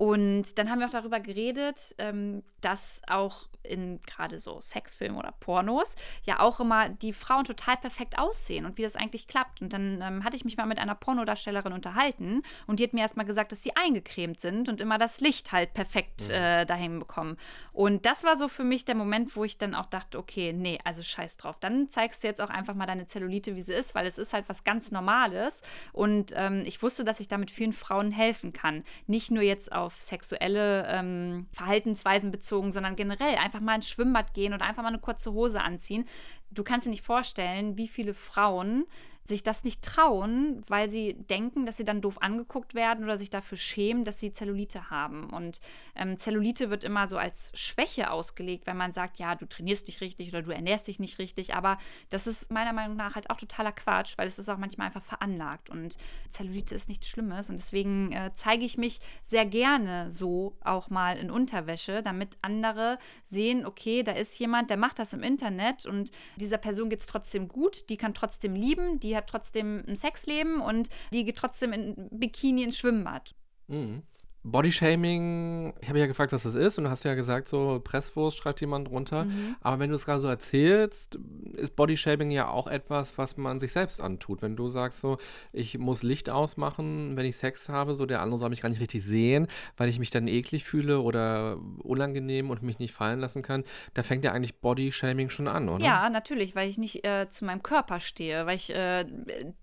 Und dann haben wir auch darüber geredet, ähm, dass auch in gerade so Sexfilmen oder Pornos ja auch immer die Frauen total perfekt aussehen und wie das eigentlich klappt. Und dann ähm, hatte ich mich mal mit einer Pornodarstellerin unterhalten und die hat mir erstmal gesagt, dass sie eingecremt sind und immer das Licht halt perfekt mhm. äh, dahin bekommen. Und das war so für mich der Moment, wo ich dann auch dachte, okay, nee, also scheiß drauf. Dann zeigst du jetzt auch einfach mal deine Zellulite, wie sie ist, weil es ist halt was ganz Normales. Und ähm, ich wusste, dass ich damit vielen Frauen helfen kann. Nicht nur jetzt auf sexuelle ähm, Verhaltensweisen bezogen, sondern generell einfach mal ins Schwimmbad gehen oder einfach mal eine kurze Hose anziehen. Du kannst dir nicht vorstellen, wie viele Frauen sich das nicht trauen, weil sie denken, dass sie dann doof angeguckt werden oder sich dafür schämen, dass sie Zellulite haben. Und ähm, Zellulite wird immer so als Schwäche ausgelegt, wenn man sagt, ja, du trainierst nicht richtig oder du ernährst dich nicht richtig. Aber das ist meiner Meinung nach halt auch totaler Quatsch, weil es ist auch manchmal einfach veranlagt. Und Zellulite ist nichts Schlimmes. Und deswegen äh, zeige ich mich sehr gerne so auch mal in Unterwäsche, damit andere sehen, okay, da ist jemand, der macht das im Internet und dieser Person geht es trotzdem gut, die kann trotzdem lieben, die hat trotzdem ein Sexleben und die geht trotzdem in Bikini ins Schwimmbad. Mhm. Bodyshaming, ich habe ja gefragt, was das ist, und du hast ja gesagt, so Presswurst schreibt jemand runter. Mhm. Aber wenn du es gerade so erzählst, ist Bodyshaming ja auch etwas, was man sich selbst antut. Wenn du sagst, so, ich muss Licht ausmachen, wenn ich Sex habe, so der andere soll mich gar nicht richtig sehen, weil ich mich dann eklig fühle oder unangenehm und mich nicht fallen lassen kann, da fängt ja eigentlich Bodyshaming schon an, oder? Ja, natürlich, weil ich nicht äh, zu meinem Körper stehe, weil ich äh,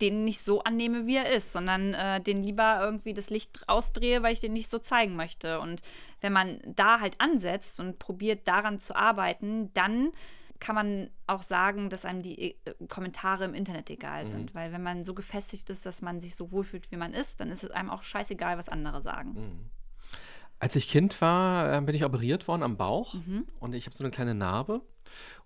den nicht so annehme, wie er ist, sondern äh, den lieber irgendwie das Licht rausdrehe, weil ich den nicht so zeigen möchte. Und wenn man da halt ansetzt und probiert daran zu arbeiten, dann kann man auch sagen, dass einem die äh, Kommentare im Internet egal sind. Mhm. Weil wenn man so gefestigt ist, dass man sich so wohlfühlt, wie man ist, dann ist es einem auch scheißegal, was andere sagen. Mhm. Als ich Kind war, äh, bin ich operiert worden am Bauch mhm. und ich habe so eine kleine Narbe.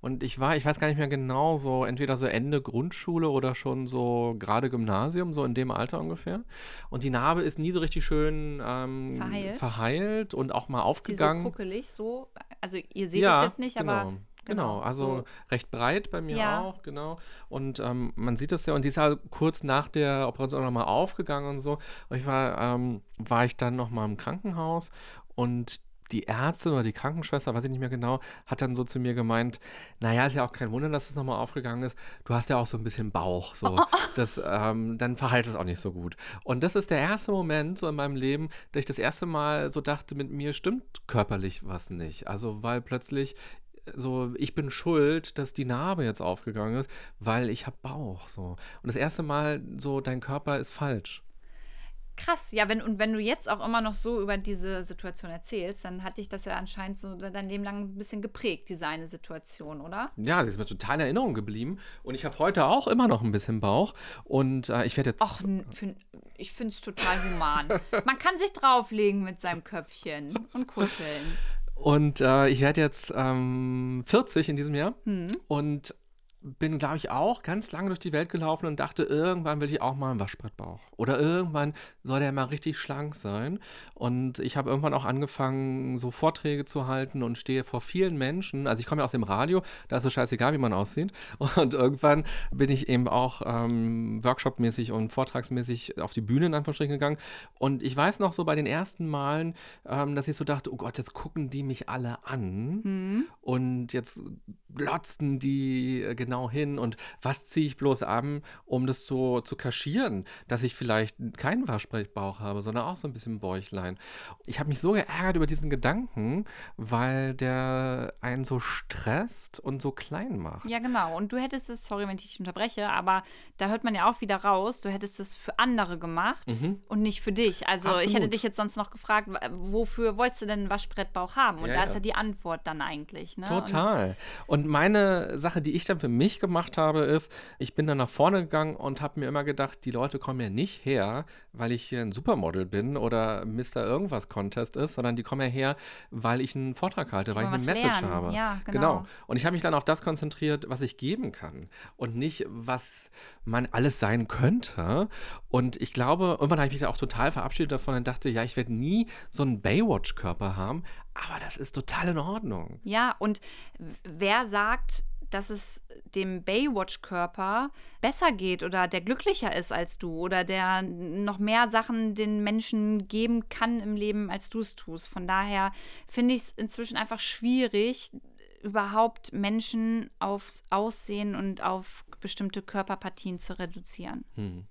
Und ich war, ich weiß gar nicht mehr genau, so entweder so Ende Grundschule oder schon so gerade Gymnasium, so in dem Alter ungefähr. Und die Narbe ist nie so richtig schön ähm, verheilt. verheilt. und auch mal aufgegangen. Ist die so kruckelig, so. Also ihr seht ja, es jetzt nicht, genau. aber Genau, Genau, also so. recht breit bei mir Ja. auch, genau. Und ähm, man sieht das ja, und die ist ja kurz nach der Operation nochmal aufgegangen und so. Und ich war, ähm, war ich dann nochmal im Krankenhaus und die Ärztin oder die Krankenschwester, weiß ich nicht mehr genau, hat dann so zu mir gemeint, naja, ist ja auch kein Wunder, dass es nochmal aufgegangen ist. Du hast ja auch so ein bisschen Bauch, so. Das, ähm, dann verhält es auch nicht so gut. Und das ist der erste Moment so in meinem Leben, dass ich das erste Mal so dachte, mit mir stimmt körperlich was nicht. Also, weil plötzlich so, ich bin schuld, dass die Narbe jetzt aufgegangen ist, weil ich habe Bauch, so. Und das erste Mal so, dein Körper ist falsch. Krass, ja, wenn, und wenn du jetzt auch immer noch so über diese Situation erzählst, dann hat dich das ja anscheinend so dein Leben lang ein bisschen geprägt, diese eine Situation, oder? Ja, sie ist mir total in Erinnerung geblieben. Und ich habe heute auch immer noch ein bisschen Bauch. Und äh, ich werde jetzt. Ach, n- fin- ich finde es total human. Man kann sich drauflegen mit seinem Köpfchen und kuscheln. Und äh, ich werde jetzt ähm, 40 in diesem Jahr. Hm. Und bin, glaube ich, auch ganz lange durch die Welt gelaufen und dachte, irgendwann will ich auch mal einen Waschbrettbauch. Oder irgendwann soll der mal richtig schlank sein. Und ich habe irgendwann auch angefangen, so Vorträge zu halten und stehe vor vielen Menschen. Also ich komme ja aus dem Radio, da ist es scheißegal, wie man aussieht. Und irgendwann bin ich eben auch ähm, workshopmäßig und vortragsmäßig auf die Bühne in Anführungsstrichen gegangen. Und ich weiß noch so bei den ersten Malen, ähm, dass ich so dachte, oh Gott, jetzt gucken die mich alle an. Hm. Und jetzt glotzten die äh, genau hin und was ziehe ich bloß an, um das so zu kaschieren, dass ich vielleicht keinen Waschbrettbauch habe, sondern auch so ein bisschen Bäuchlein. Ich habe mich so geärgert über diesen Gedanken, weil der einen so stresst und so klein macht. Ja, genau. Und du hättest es, sorry, wenn ich dich unterbreche, aber da hört man ja auch wieder raus, du hättest es für andere gemacht Mhm. und nicht für dich. Also ich hätte Absolut. dich jetzt sonst noch gefragt, wofür wolltest du denn einen Waschbrettbauch haben? Und Ja, da ja. ist ja die Antwort dann eigentlich. Ne? Total. Und meine Sache, die ich dann für mich gemacht habe, ist, ich bin dann nach vorne gegangen und habe mir immer gedacht, die Leute kommen ja nicht her, weil ich hier ein Supermodel bin oder Mr. Irgendwas Contest ist, sondern die kommen ja her, weil ich einen Vortrag halte, Die weil ich eine Message lernen. habe. Ja, genau. Und ich habe mich dann auf das konzentriert, was ich geben kann und nicht, was man alles sein könnte. Und ich glaube, irgendwann habe ich mich da auch total verabschiedet davon und dachte, ja, ich werde nie so einen Baywatch-Körper haben, aber das ist total in Ordnung. Ja, und wer sagt, dass es dem Baywatch-Körper besser geht oder der glücklicher ist als du oder der noch mehr Sachen den Menschen geben kann im Leben, als du es tust. Von daher finde ich es inzwischen einfach schwierig, überhaupt Menschen aufs Aussehen und auf bestimmte Körperpartien zu reduzieren. Hm.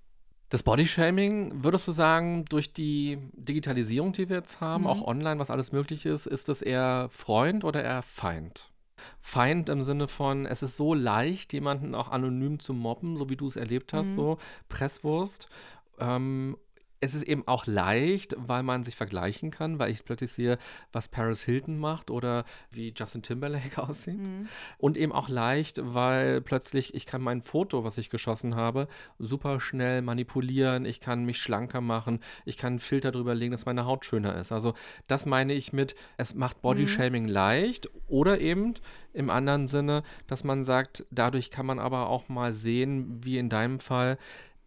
Das Bodyshaming, würdest du sagen, durch die Digitalisierung, die wir jetzt haben, Mhm. auch online, was alles möglich ist, ist es eher Freund oder eher Feind? Feind im Sinne von, es ist so leicht, jemanden auch anonym zu mobben, so wie du es erlebt hast, Mhm. so Presswurst. Ähm, es ist eben auch leicht, weil man sich vergleichen kann, weil ich plötzlich sehe, was Paris Hilton macht oder wie Justin Timberlake aussieht. Mhm. Und eben auch leicht, weil plötzlich ich kann mein Foto, was ich geschossen habe, super schnell manipulieren. Ich kann mich schlanker machen. Ich kann einen Filter drüber legen, dass meine Haut schöner ist. Also das meine ich mit, es macht Bodyshaming leicht oder eben im anderen Sinne, dass man sagt, dadurch kann man aber auch mal sehen, wie in deinem Fall,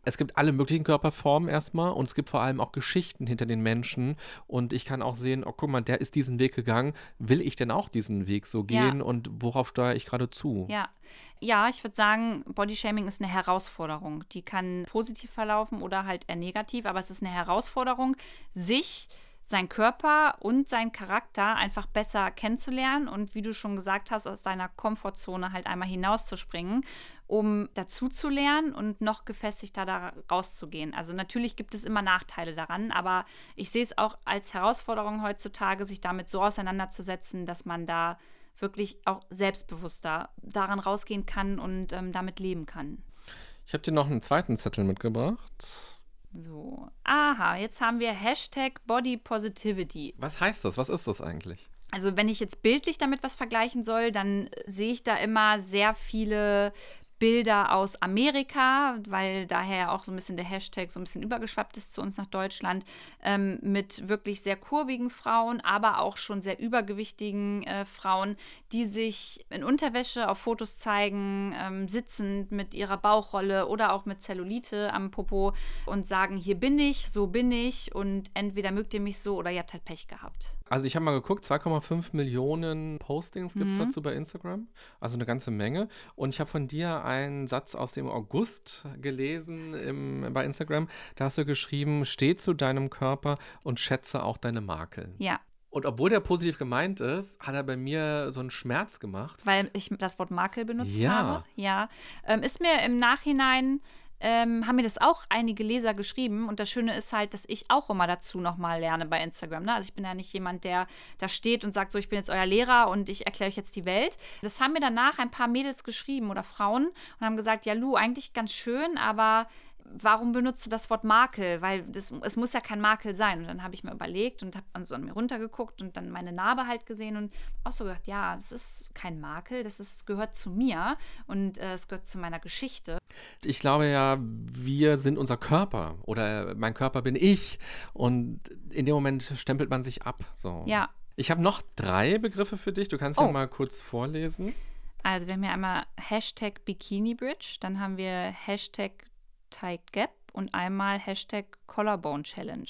es gibt alle möglichen Körperformen erstmal und es gibt vor allem auch Geschichten hinter den Menschen. Und ich kann auch sehen, oh, guck mal, der ist diesen Weg gegangen. Will ich denn auch diesen Weg so Ja. gehen und worauf steuere ich gerade zu? Ja. Ja, ich würde sagen, Bodyshaming ist eine Herausforderung. Die kann positiv verlaufen oder halt eher negativ, aber es ist eine Herausforderung, sich, seinen Körper und seinen Charakter einfach besser kennenzulernen und wie du schon gesagt hast, aus deiner Komfortzone halt einmal hinauszuspringen, um dazu zu lernen und noch gefestigter da rauszugehen. Also natürlich gibt es immer Nachteile daran, aber ich sehe es auch als Herausforderung heutzutage, sich damit so auseinanderzusetzen, dass man da wirklich auch selbstbewusster daran rausgehen kann und ähm, damit leben kann. Ich habe dir noch einen zweiten Zettel mitgebracht. So, aha, jetzt haben wir Hashtag Body Positivity. Was heißt das? Was ist das eigentlich? Also wenn ich jetzt bildlich damit was vergleichen soll, dann sehe ich da immer sehr viele Bilder aus Amerika, weil daher auch so ein bisschen der Hashtag so ein bisschen übergeschwappt ist zu uns nach Deutschland, ähm, mit wirklich sehr kurvigen Frauen, aber auch schon sehr übergewichtigen äh, Frauen, die sich in Unterwäsche auf Fotos zeigen, ähm, sitzend mit ihrer Bauchrolle oder auch mit Zellulite am Popo und sagen, hier bin ich, so bin ich und entweder mögt ihr mich so oder ihr habt halt Pech gehabt. Also ich habe mal geguckt, 2,5 Millionen Postings gibt es Mhm. dazu bei Instagram. Also eine ganze Menge. Und ich habe von dir einen Satz aus dem August gelesen im, bei Instagram. Da hast du geschrieben, steh zu deinem Körper und schätze auch deine Makel. Ja, Und obwohl der positiv gemeint ist, hat er bei mir so einen Schmerz gemacht. weil ich das Wort Makel benutzt Ja. habe. Ja. Ähm, ist mir im Nachhinein, ähm, haben mir das auch einige Leser geschrieben. Und das Schöne ist halt, dass ich auch immer dazu nochmal lerne bei Instagram. Ne? Also ich bin ja nicht jemand, der da steht und sagt, so, ich bin jetzt euer Lehrer und ich erkläre euch jetzt die Welt. Das haben mir danach ein paar Mädels geschrieben oder Frauen und haben gesagt, ja, Lu, eigentlich ganz schön, aber warum benutzt du das Wort Makel? Weil das, es muss ja kein Makel sein. Und dann habe ich mir überlegt und habe dann so an mir runtergeguckt und dann meine Narbe halt gesehen und auch so gedacht, ja, das ist kein Makel, das ist, gehört zu mir und äh, es gehört zu meiner Geschichte. Ich glaube ja, wir sind unser Körper oder mein Körper bin ich. Und in dem Moment stempelt man sich ab. So. Ja, Ich habe noch drei Begriffe für dich. Du kannst ja Oh. mal kurz vorlesen. also wir haben ja einmal Hashtag Bikini Bridge, dann haben wir Hashtag Tight Gap und einmal Hashtag Collarbone Challenge.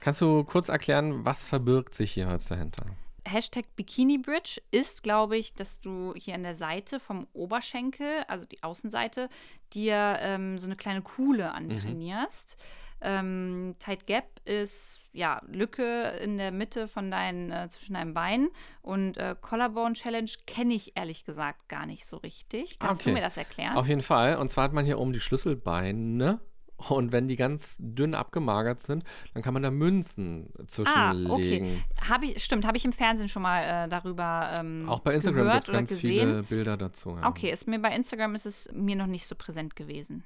Kannst du kurz erklären, was verbirgt sich hier jetzt dahinter? Hashtag Bikini Bridge ist, glaube ich, dass du hier an der Seite vom Oberschenkel, also die Außenseite, dir ähm, so eine kleine Kuhle antrainierst. Ähm, Tight Gap ist ja Lücke in der Mitte von deinen äh, zwischen deinen Beinen und äh, Collarbone Challenge kenne ich ehrlich gesagt gar nicht so richtig. Kannst Okay. du mir das erklären? Auf jeden Fall. Und zwar hat man hier oben die Schlüsselbeine. Und wenn die ganz dünn abgemagert sind, dann kann man da Münzen Ah, zwischenlegen. okay. Habe ich, stimmt, habe ich im Fernsehen schon mal äh, darüber ähm, Auch bei Instagram gibt es ganz gesehen. viele Bilder dazu. ja. Okay, ist mir bei Instagram ist es mir noch nicht so präsent gewesen.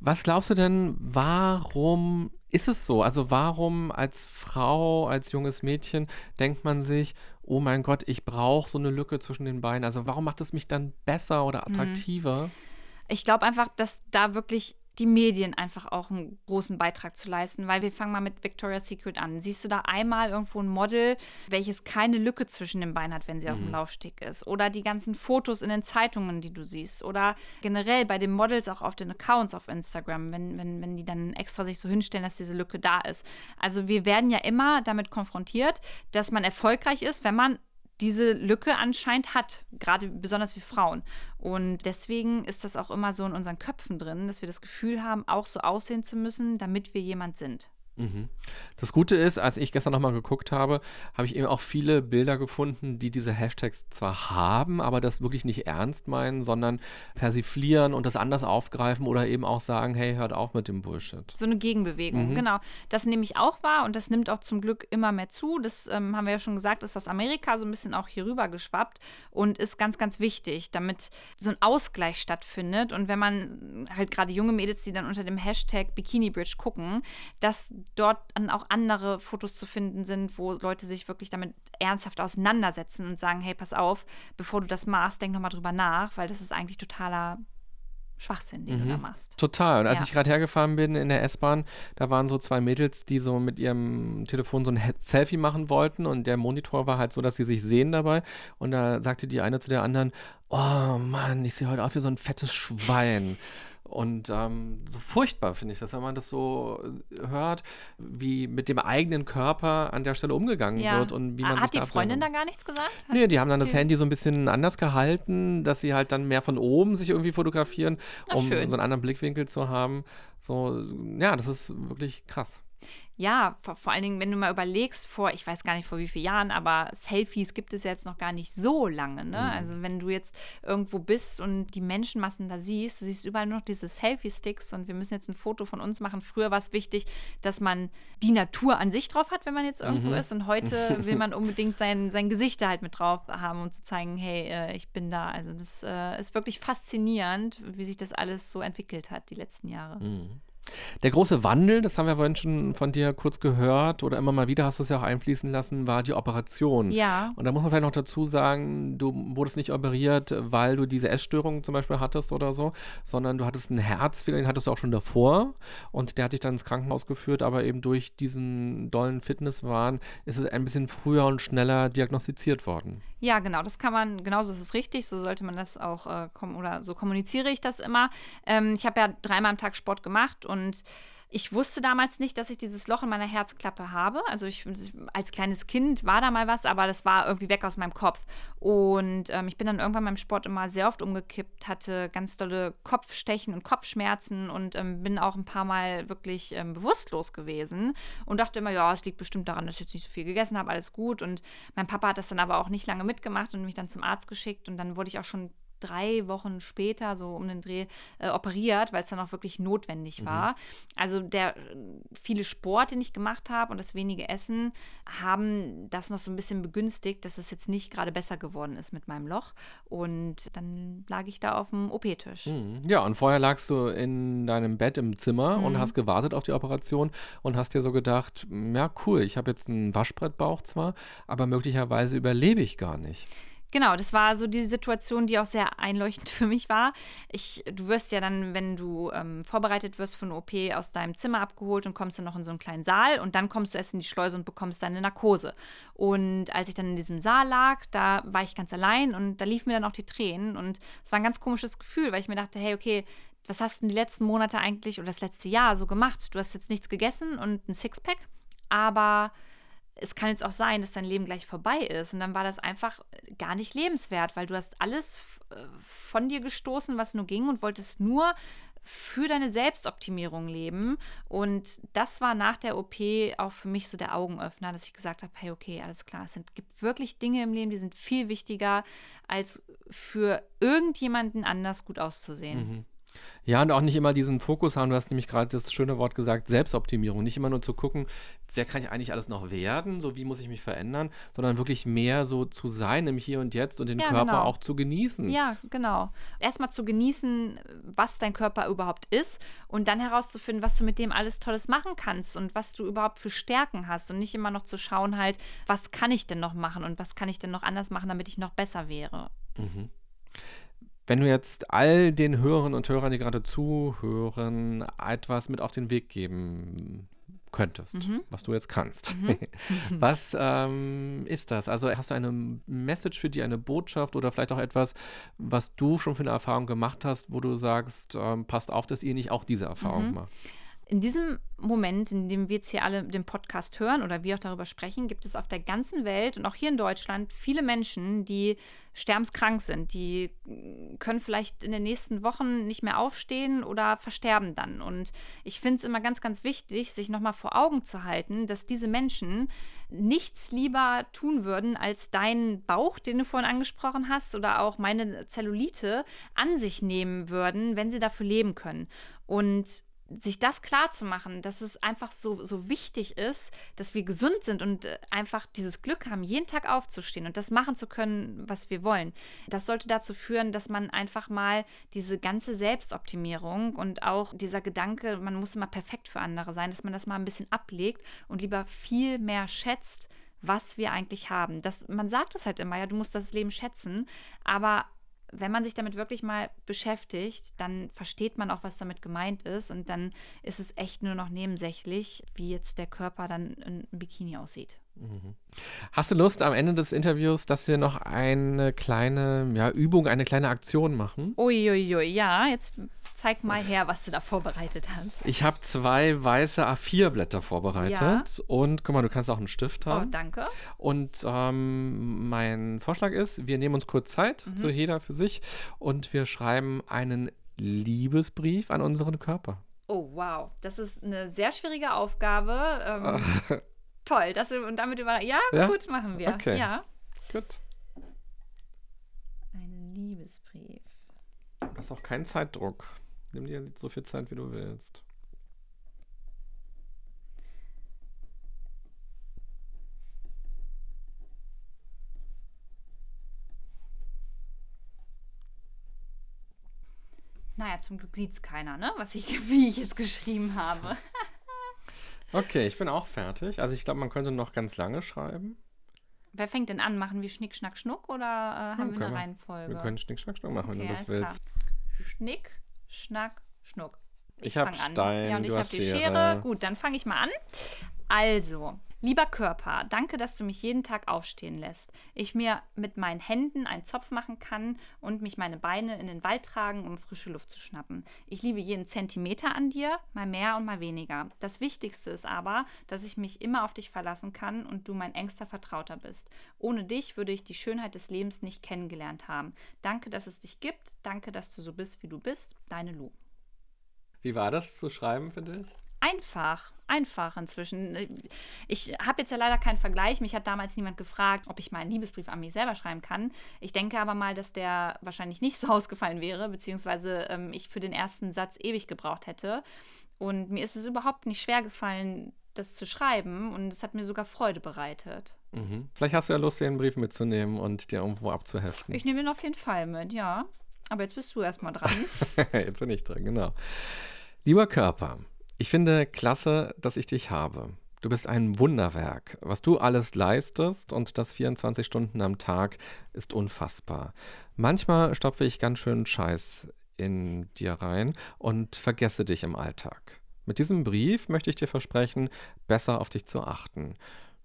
Was glaubst du denn, warum ist es so? Also warum als Frau, als junges Mädchen denkt man sich, oh mein Gott, ich brauche so eine Lücke zwischen den Beinen. Also warum macht es mich dann besser oder Mhm. attraktiver? Ich glaube einfach, dass da wirklich die Medien einfach auch einen großen Beitrag zu leisten, weil wir fangen mal mit Victoria's Secret an. Siehst du da einmal irgendwo ein Model, welches keine Lücke zwischen den Beinen hat, wenn sie auf dem Mhm. Laufsteg ist? Oder die ganzen Fotos in den Zeitungen, die du siehst? Oder generell bei den Models auch auf den Accounts auf Instagram, wenn, wenn, wenn die dann extra sich so hinstellen, dass diese Lücke da ist. Also wir werden ja immer damit konfrontiert, dass man erfolgreich ist, wenn man diese Lücke anscheinend hat, gerade besonders wie Frauen. Und deswegen ist das auch immer so in unseren Köpfen drin, dass wir das Gefühl haben, auch so aussehen zu müssen, damit wir jemand sind. Mhm. Das Gute ist, als ich gestern nochmal geguckt habe, habe ich eben auch viele Bilder gefunden, die diese Hashtags zwar haben, aber das wirklich nicht ernst meinen, sondern persiflieren und das anders aufgreifen oder eben auch sagen, hey, hört auf mit dem Bullshit. So eine Gegenbewegung, Mhm. genau. Das nehme ich auch wahr und das nimmt auch zum Glück immer mehr zu. Das ähm, haben wir ja schon gesagt, ist aus Amerika so ein bisschen auch hier rüber geschwappt und ist ganz, ganz wichtig, damit so ein Ausgleich stattfindet. Und wenn man halt gerade junge Mädels, die dann unter dem Hashtag Bikini Bridge gucken, dass dort dann auch andere Fotos zu finden sind, wo Leute sich wirklich damit ernsthaft auseinandersetzen und sagen, hey, pass auf, bevor du das machst, denk nochmal drüber nach, weil das ist eigentlich totaler Schwachsinn, den du Mhm. da machst. Total. Und als Ja. ich gerade hergefahren bin in der S-Bahn, da waren so zwei Mädels, die so mit ihrem Telefon so ein Selfie machen wollten und der Monitor war halt so, dass sie sich sehen dabei. Und da sagte die eine zu der anderen, oh Mann, ich sehe heute aus wie so ein fettes Schwein. Und ähm, so furchtbar finde ich das, wenn man das so äh, hört, wie mit dem eigenen Körper an der Stelle umgegangen wird und wie man Ah, sich Hat die da Freundin da ablenkt. gar nichts gesagt? Hat- Nee, die haben dann das. Handy so ein bisschen anders gehalten, dass sie halt dann mehr von oben sich irgendwie fotografieren, Ach, um schön. so einen anderen Blickwinkel zu haben. So, ja, das ist wirklich krass. Ja, vor, vor allen Dingen, wenn du mal überlegst, vor, ich weiß gar nicht vor wie vielen Jahren, aber Selfies gibt es ja jetzt noch gar nicht so lange. Ne? Mhm. Also wenn du jetzt irgendwo bist und die Menschenmassen da siehst, du siehst überall nur noch diese Selfie-Sticks und wir müssen jetzt ein Foto von uns machen. Früher war es wichtig, dass man die Natur an sich drauf hat, wenn man jetzt irgendwo Mhm. ist und heute will man unbedingt sein, sein Gesicht da halt mit drauf haben, um zu zeigen, hey, äh, ich bin da. Also das äh, ist wirklich faszinierend, wie sich das alles so entwickelt hat die letzten Jahre. Mhm. Der große Wandel, das haben wir vorhin schon von dir kurz gehört oder immer mal wieder hast du es ja auch einfließen lassen, war die Operation. Ja. Und da muss man vielleicht noch dazu sagen, du wurdest nicht operiert, weil du diese Essstörung zum Beispiel hattest oder so, sondern du hattest einen Herzfehler, den hattest du auch schon davor und der hat dich dann ins Krankenhaus geführt, aber eben durch diesen dollen Fitnesswahn ist es ein bisschen früher und schneller diagnostiziert worden. Ja, genau, das kann man, genauso ist es richtig, so sollte man das auch, äh, oder so kommuniziere ich das immer. Ähm, ich habe ja dreimal am Tag Sport gemacht und Ich wusste damals nicht, dass ich dieses Loch in meiner Herzklappe habe. Also ich als kleines Kind war da mal was, aber das war irgendwie weg aus meinem Kopf. Und ähm, ich bin dann irgendwann beim Sport immer sehr oft umgekippt, hatte ganz dolle Kopfstechen und Kopfschmerzen und ähm, bin auch ein paar Mal wirklich ähm, bewusstlos gewesen und dachte immer, ja, es liegt bestimmt daran, dass ich jetzt nicht so viel gegessen habe, alles gut. Und mein Papa hat das dann aber auch nicht lange mitgemacht und mich dann zum Arzt geschickt und dann wurde ich auch schon drei Wochen später, so um den Dreh, äh, operiert, weil es dann auch wirklich notwendig mhm. war. Also der viele Sport, den ich gemacht habe und das wenige Essen, haben das noch so ein bisschen begünstigt, dass es jetzt nicht gerade besser geworden ist mit meinem Loch. Und dann lag ich da auf dem OP-Tisch. Mhm. Ja, und vorher lagst du in deinem Bett im Zimmer mhm. und hast gewartet auf die Operation und hast dir so gedacht, ja cool, ich habe jetzt einen Waschbrettbauch zwar, aber möglicherweise überlebe ich gar nicht. Genau, das war so die Situation, die auch sehr einleuchtend für mich war. Ich, du wirst ja dann, wenn du ähm, vorbereitet wirst für eine OP, aus deinem Zimmer abgeholt und kommst dann noch in so einen kleinen Saal und dann kommst du erst in die Schleuse und bekommst deine Narkose. Und als ich dann in diesem Saal lag, da war ich ganz allein und da liefen mir dann auch die Tränen und es war ein ganz komisches Gefühl, weil ich mir dachte, hey, okay, was hast du die letzten Monate eigentlich oder das letzte Jahr so gemacht? Du hast jetzt nichts gegessen und ein Sixpack, aber es kann jetzt auch sein, dass dein Leben gleich vorbei ist. Und dann war das einfach gar nicht lebenswert, weil du hast alles äh, von dir gestoßen, was nur ging und wolltest nur für deine Selbstoptimierung leben. Und das war nach der OP auch für mich so der Augenöffner, dass ich gesagt habe, hey, okay, alles klar, es gibt wirklich Dinge im Leben, die sind viel wichtiger, als für irgendjemanden anders gut auszusehen. Mhm. Ja, und auch nicht immer diesen Fokus haben. Du hast nämlich gerade das schöne Wort gesagt, Selbstoptimierung. Nicht immer nur zu gucken, wer kann ich eigentlich alles noch werden, so wie muss ich mich verändern, sondern wirklich mehr so zu sein im Hier und Jetzt und den ja, Körper genau. auch zu genießen. Ja, genau. Erstmal zu genießen, was dein Körper überhaupt ist und dann herauszufinden, was du mit dem alles Tolles machen kannst und was du überhaupt für Stärken hast und nicht immer noch zu schauen halt, was kann ich denn noch machen und was kann ich denn noch anders machen, damit ich noch besser wäre. Mhm. Wenn du jetzt all den Hörerinnen und Hörern, die gerade zuhören, etwas mit auf den Weg geben könntest, mhm. was du jetzt kannst. Mhm. was ähm, ist das? Also hast du eine Message für die, eine Botschaft oder vielleicht auch etwas, was du schon für eine Erfahrung gemacht hast, wo du sagst, ähm, passt auf, dass ihr nicht auch diese Erfahrung mhm. macht? In diesem Moment, in dem wir jetzt hier alle den Podcast hören oder wir auch darüber sprechen, gibt es auf der ganzen Welt und auch hier in Deutschland viele Menschen, die sterbenskrank sind. Die können vielleicht in den nächsten Wochen nicht mehr aufstehen oder versterben dann. Und ich finde es immer ganz, ganz wichtig, sich nochmal vor Augen zu halten, dass diese Menschen nichts lieber tun würden, als deinen Bauch, den du vorhin angesprochen hast, oder auch meine Zellulite an sich nehmen würden, wenn sie dafür leben können. Und sich das klar zu machen, dass es einfach so, so wichtig ist, dass wir gesund sind und äh, einfach dieses Glück haben, jeden Tag aufzustehen und das machen zu können, was wir wollen. Das sollte dazu führen, dass man einfach mal diese ganze Selbstoptimierung und auch dieser Gedanke, man muss immer perfekt für andere sein, dass man das mal ein bisschen ablegt und lieber viel mehr schätzt, was wir eigentlich haben. Das, man sagt es halt immer, ja, du musst das Leben schätzen, aber wenn man sich damit wirklich mal beschäftigt, dann versteht man auch, was damit gemeint ist. Und dann ist es echt nur noch nebensächlich, wie jetzt der Körper dann in Bikini aussieht. Mhm. Hast du Lust am Ende des Interviews, dass wir noch eine kleine ja, Übung, eine kleine Aktion machen? Uiuiui, ui, ja, jetzt zeig mal her, was du da vorbereitet hast. Ich habe zwei weiße A4-Blätter vorbereitet ja. und guck mal, du kannst auch einen Stift haben. Oh, danke. Und ähm, mein Vorschlag ist, wir nehmen uns kurz Zeit, mhm. so jeder für sich, und wir schreiben einen Liebesbrief an unseren Körper. Oh, wow. Das ist eine sehr schwierige Aufgabe. Ähm, toll. Das, und damit über. Ja, ja, gut, machen wir. Okay. Ja. Gut. Einen Liebesbrief. Du hast auch keinen Zeitdruck. Nimm dir so viel Zeit, wie du willst. Naja, zum Glück sieht es keiner, ne? Was ich, wie ich es geschrieben habe. Okay, ich bin auch fertig. Also ich glaube, man könnte noch ganz lange schreiben. Wer fängt denn an? Machen wir Schnick, Schnack, Schnuck oder äh, haben ja, wir eine Reihenfolge? Wir können Schnick, Schnack, Schnuck machen, okay, wenn du das willst. Klar. Schnick, Schnack, Schnuck. Ich, habe Stein, Ja, und ich habe die Schere. Schere. Gut, dann fange ich mal an. Also, Lieber Körper, danke, dass du mich jeden Tag aufstehen lässt. Ich mir mit meinen Händen einen Zopf machen kann und mich meine Beine in den Wald tragen, um frische Luft zu schnappen. Ich liebe jeden Zentimeter an dir, mal mehr und mal weniger. Das Wichtigste ist aber, dass ich mich immer auf dich verlassen kann und du mein engster Vertrauter bist. Ohne dich würde ich die Schönheit des Lebens nicht kennengelernt haben. Danke, dass es dich gibt. Danke, dass du so bist, wie du bist. Deine Lu. Wie war das zu schreiben für dich? einfach, einfach inzwischen. Ich habe jetzt ja leider keinen Vergleich. Mich hat damals niemand gefragt, ob ich mal einen Liebesbrief an mich selber schreiben kann. Ich denke aber mal, dass der wahrscheinlich nicht so ausgefallen wäre, beziehungsweise ähm, ich für den ersten Satz ewig gebraucht hätte. Und mir ist es überhaupt nicht schwer gefallen, das zu schreiben und es hat mir sogar Freude bereitet. Mhm. Vielleicht hast du ja Lust, den Brief mitzunehmen und dir irgendwo abzuheften. Ich nehme ihn auf jeden Fall mit, ja. Aber jetzt bist du erstmal dran. jetzt bin ich dran, genau. Lieber Körper, ich finde klasse, dass ich dich habe. Du bist ein Wunderwerk. Was du alles leistest und das 24 Stunden am Tag ist unfassbar. Manchmal stopfe ich ganz schön Scheiß in dir rein und vergesse dich im Alltag. Mit diesem Brief möchte ich dir versprechen, besser auf dich zu achten.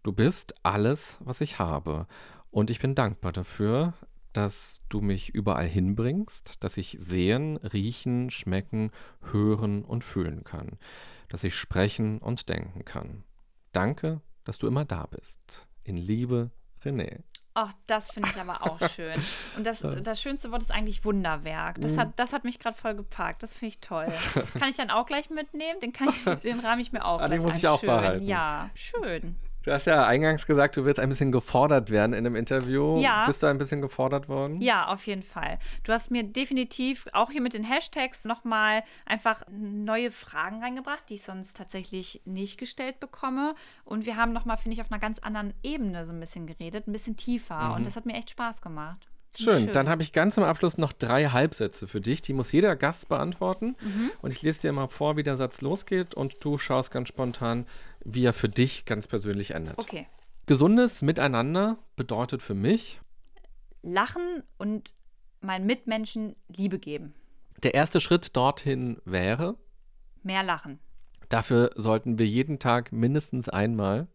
Du bist alles, was ich habe. Und ich bin dankbar dafür, dass du mich überall hinbringst, dass ich sehen, riechen, schmecken, hören und fühlen kann, dass ich sprechen und denken kann. Danke, dass du immer da bist. In Liebe, René. Ach, das finde ich aber auch schön. Und das, das schönste Wort ist eigentlich Wunderwerk. Das hat, das hat mich gerade voll gepackt. Das finde ich toll. Kann ich dann auch gleich mitnehmen? Den, kann ich, den rahme ich mir auch ah, Den muss ich auch schön. behalten. Ja, schön. Du hast ja eingangs gesagt, du willst ein bisschen gefordert werden in einem Interview. Ja. Bist du ein bisschen gefordert worden? Ja, auf jeden Fall. Du hast mir definitiv auch hier mit den Hashtags nochmal einfach neue Fragen reingebracht, die ich sonst tatsächlich nicht gestellt bekomme. Und wir haben nochmal, finde ich, auf einer ganz anderen Ebene so ein bisschen geredet, ein bisschen tiefer. Mhm. Und das hat mir echt Spaß gemacht. Schön. Schön. Dann habe ich ganz zum Abschluss noch drei Halbsätze für dich. Die muss jeder Gast beantworten. Mhm. Und ich lese dir mal vor, wie der Satz losgeht und du schaust ganz spontan, wie er für dich ganz persönlich endet. Okay. Gesundes Miteinander bedeutet für mich Lachen und meinen Mitmenschen Liebe geben. Der erste Schritt dorthin wäre mehr Lachen. Dafür sollten wir jeden Tag mindestens einmal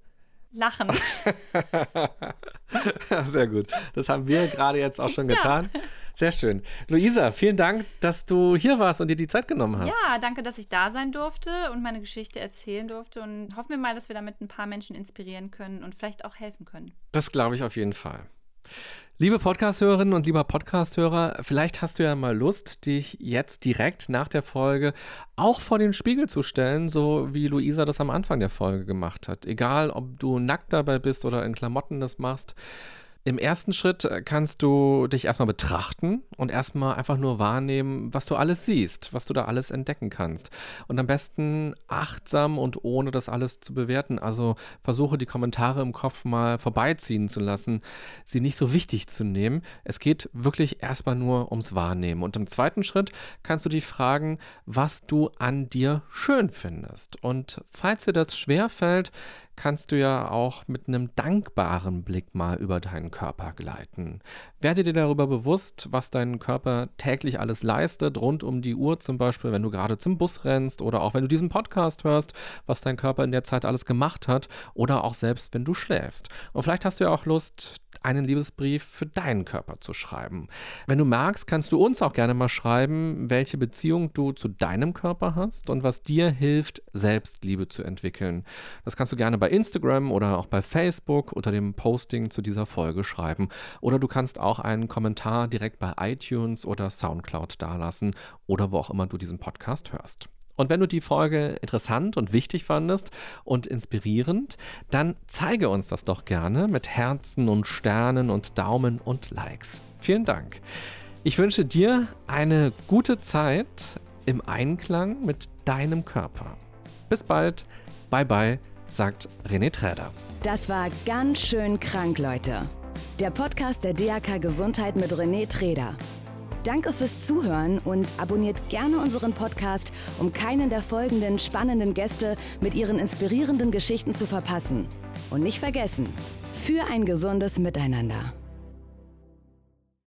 lachen. Sehr gut. Das haben wir gerade jetzt auch schon getan. Ja. Sehr schön. Luisa, vielen Dank, dass du hier warst und dir die Zeit genommen hast. Ja, danke, dass ich da sein durfte und meine Geschichte erzählen durfte. Und hoffen wir mal, dass wir damit ein paar Menschen inspirieren können und vielleicht auch helfen können. Das glaube ich auf jeden Fall. Liebe Podcast-Hörerinnen und lieber Podcast-Hörer, vielleicht hast du ja mal Lust, dich jetzt direkt nach der Folge auch vor den Spiegel zu stellen, so wie Luisa das am Anfang der Folge gemacht hat. Egal, ob du nackt dabei bist oder in Klamotten das machst. Im ersten Schritt äh, kannst du dich erstmal betrachten und erstmal einfach nur wahrnehmen, was du alles siehst, was du da alles entdecken kannst. Und am besten achtsam und ohne das alles zu bewerten. Also versuche die Kommentare im Kopf mal vorbeiziehen zu lassen, sie nicht so wichtig zu nehmen. Es geht wirklich erstmal nur ums Wahrnehmen. Und im zweiten Schritt kannst du dich fragen, was du an dir schön findest. Und falls dir das schwerfällt, kannst du ja auch mit einem dankbaren Blick mal über deinen Körper gleiten. Werde dir darüber bewusst, was dein Körper täglich alles leistet, rund um die Uhr zum Beispiel, wenn du gerade zum Bus rennst oder auch wenn du diesen Podcast hörst, was dein Körper in der Zeit alles gemacht hat oder auch selbst, wenn du schläfst. Und vielleicht hast du ja auch Lust, einen Liebesbrief für deinen Körper zu schreiben. Wenn du magst, kannst du uns auch gerne mal schreiben, welche Beziehung du zu deinem Körper hast und was dir hilft, Selbstliebe zu entwickeln. Das kannst du gerne bei Instagram oder auch bei Facebook unter dem Posting zu dieser Folge schreiben. Oder du kannst auch einen Kommentar direkt bei iTunes oder SoundCloud dalassen oder wo auch immer du diesen Podcast hörst. Und wenn du die Folge interessant und wichtig fandest und inspirierend, dann zeige uns das doch gerne mit Herzen und Sternen und Daumen und Likes. Vielen Dank. Ich wünsche dir eine gute Zeit im Einklang mit deinem Körper. Bis bald. Bye bye, sagt René Träder. Das war ganz schön krank, Leute. Der Podcast der DAK Gesundheit mit René Träder. Danke fürs Zuhören und abonniert gerne unseren Podcast, um keinen der folgenden spannenden Gäste mit ihren inspirierenden Geschichten zu verpassen. Und nicht vergessen, für ein gesundes Miteinander.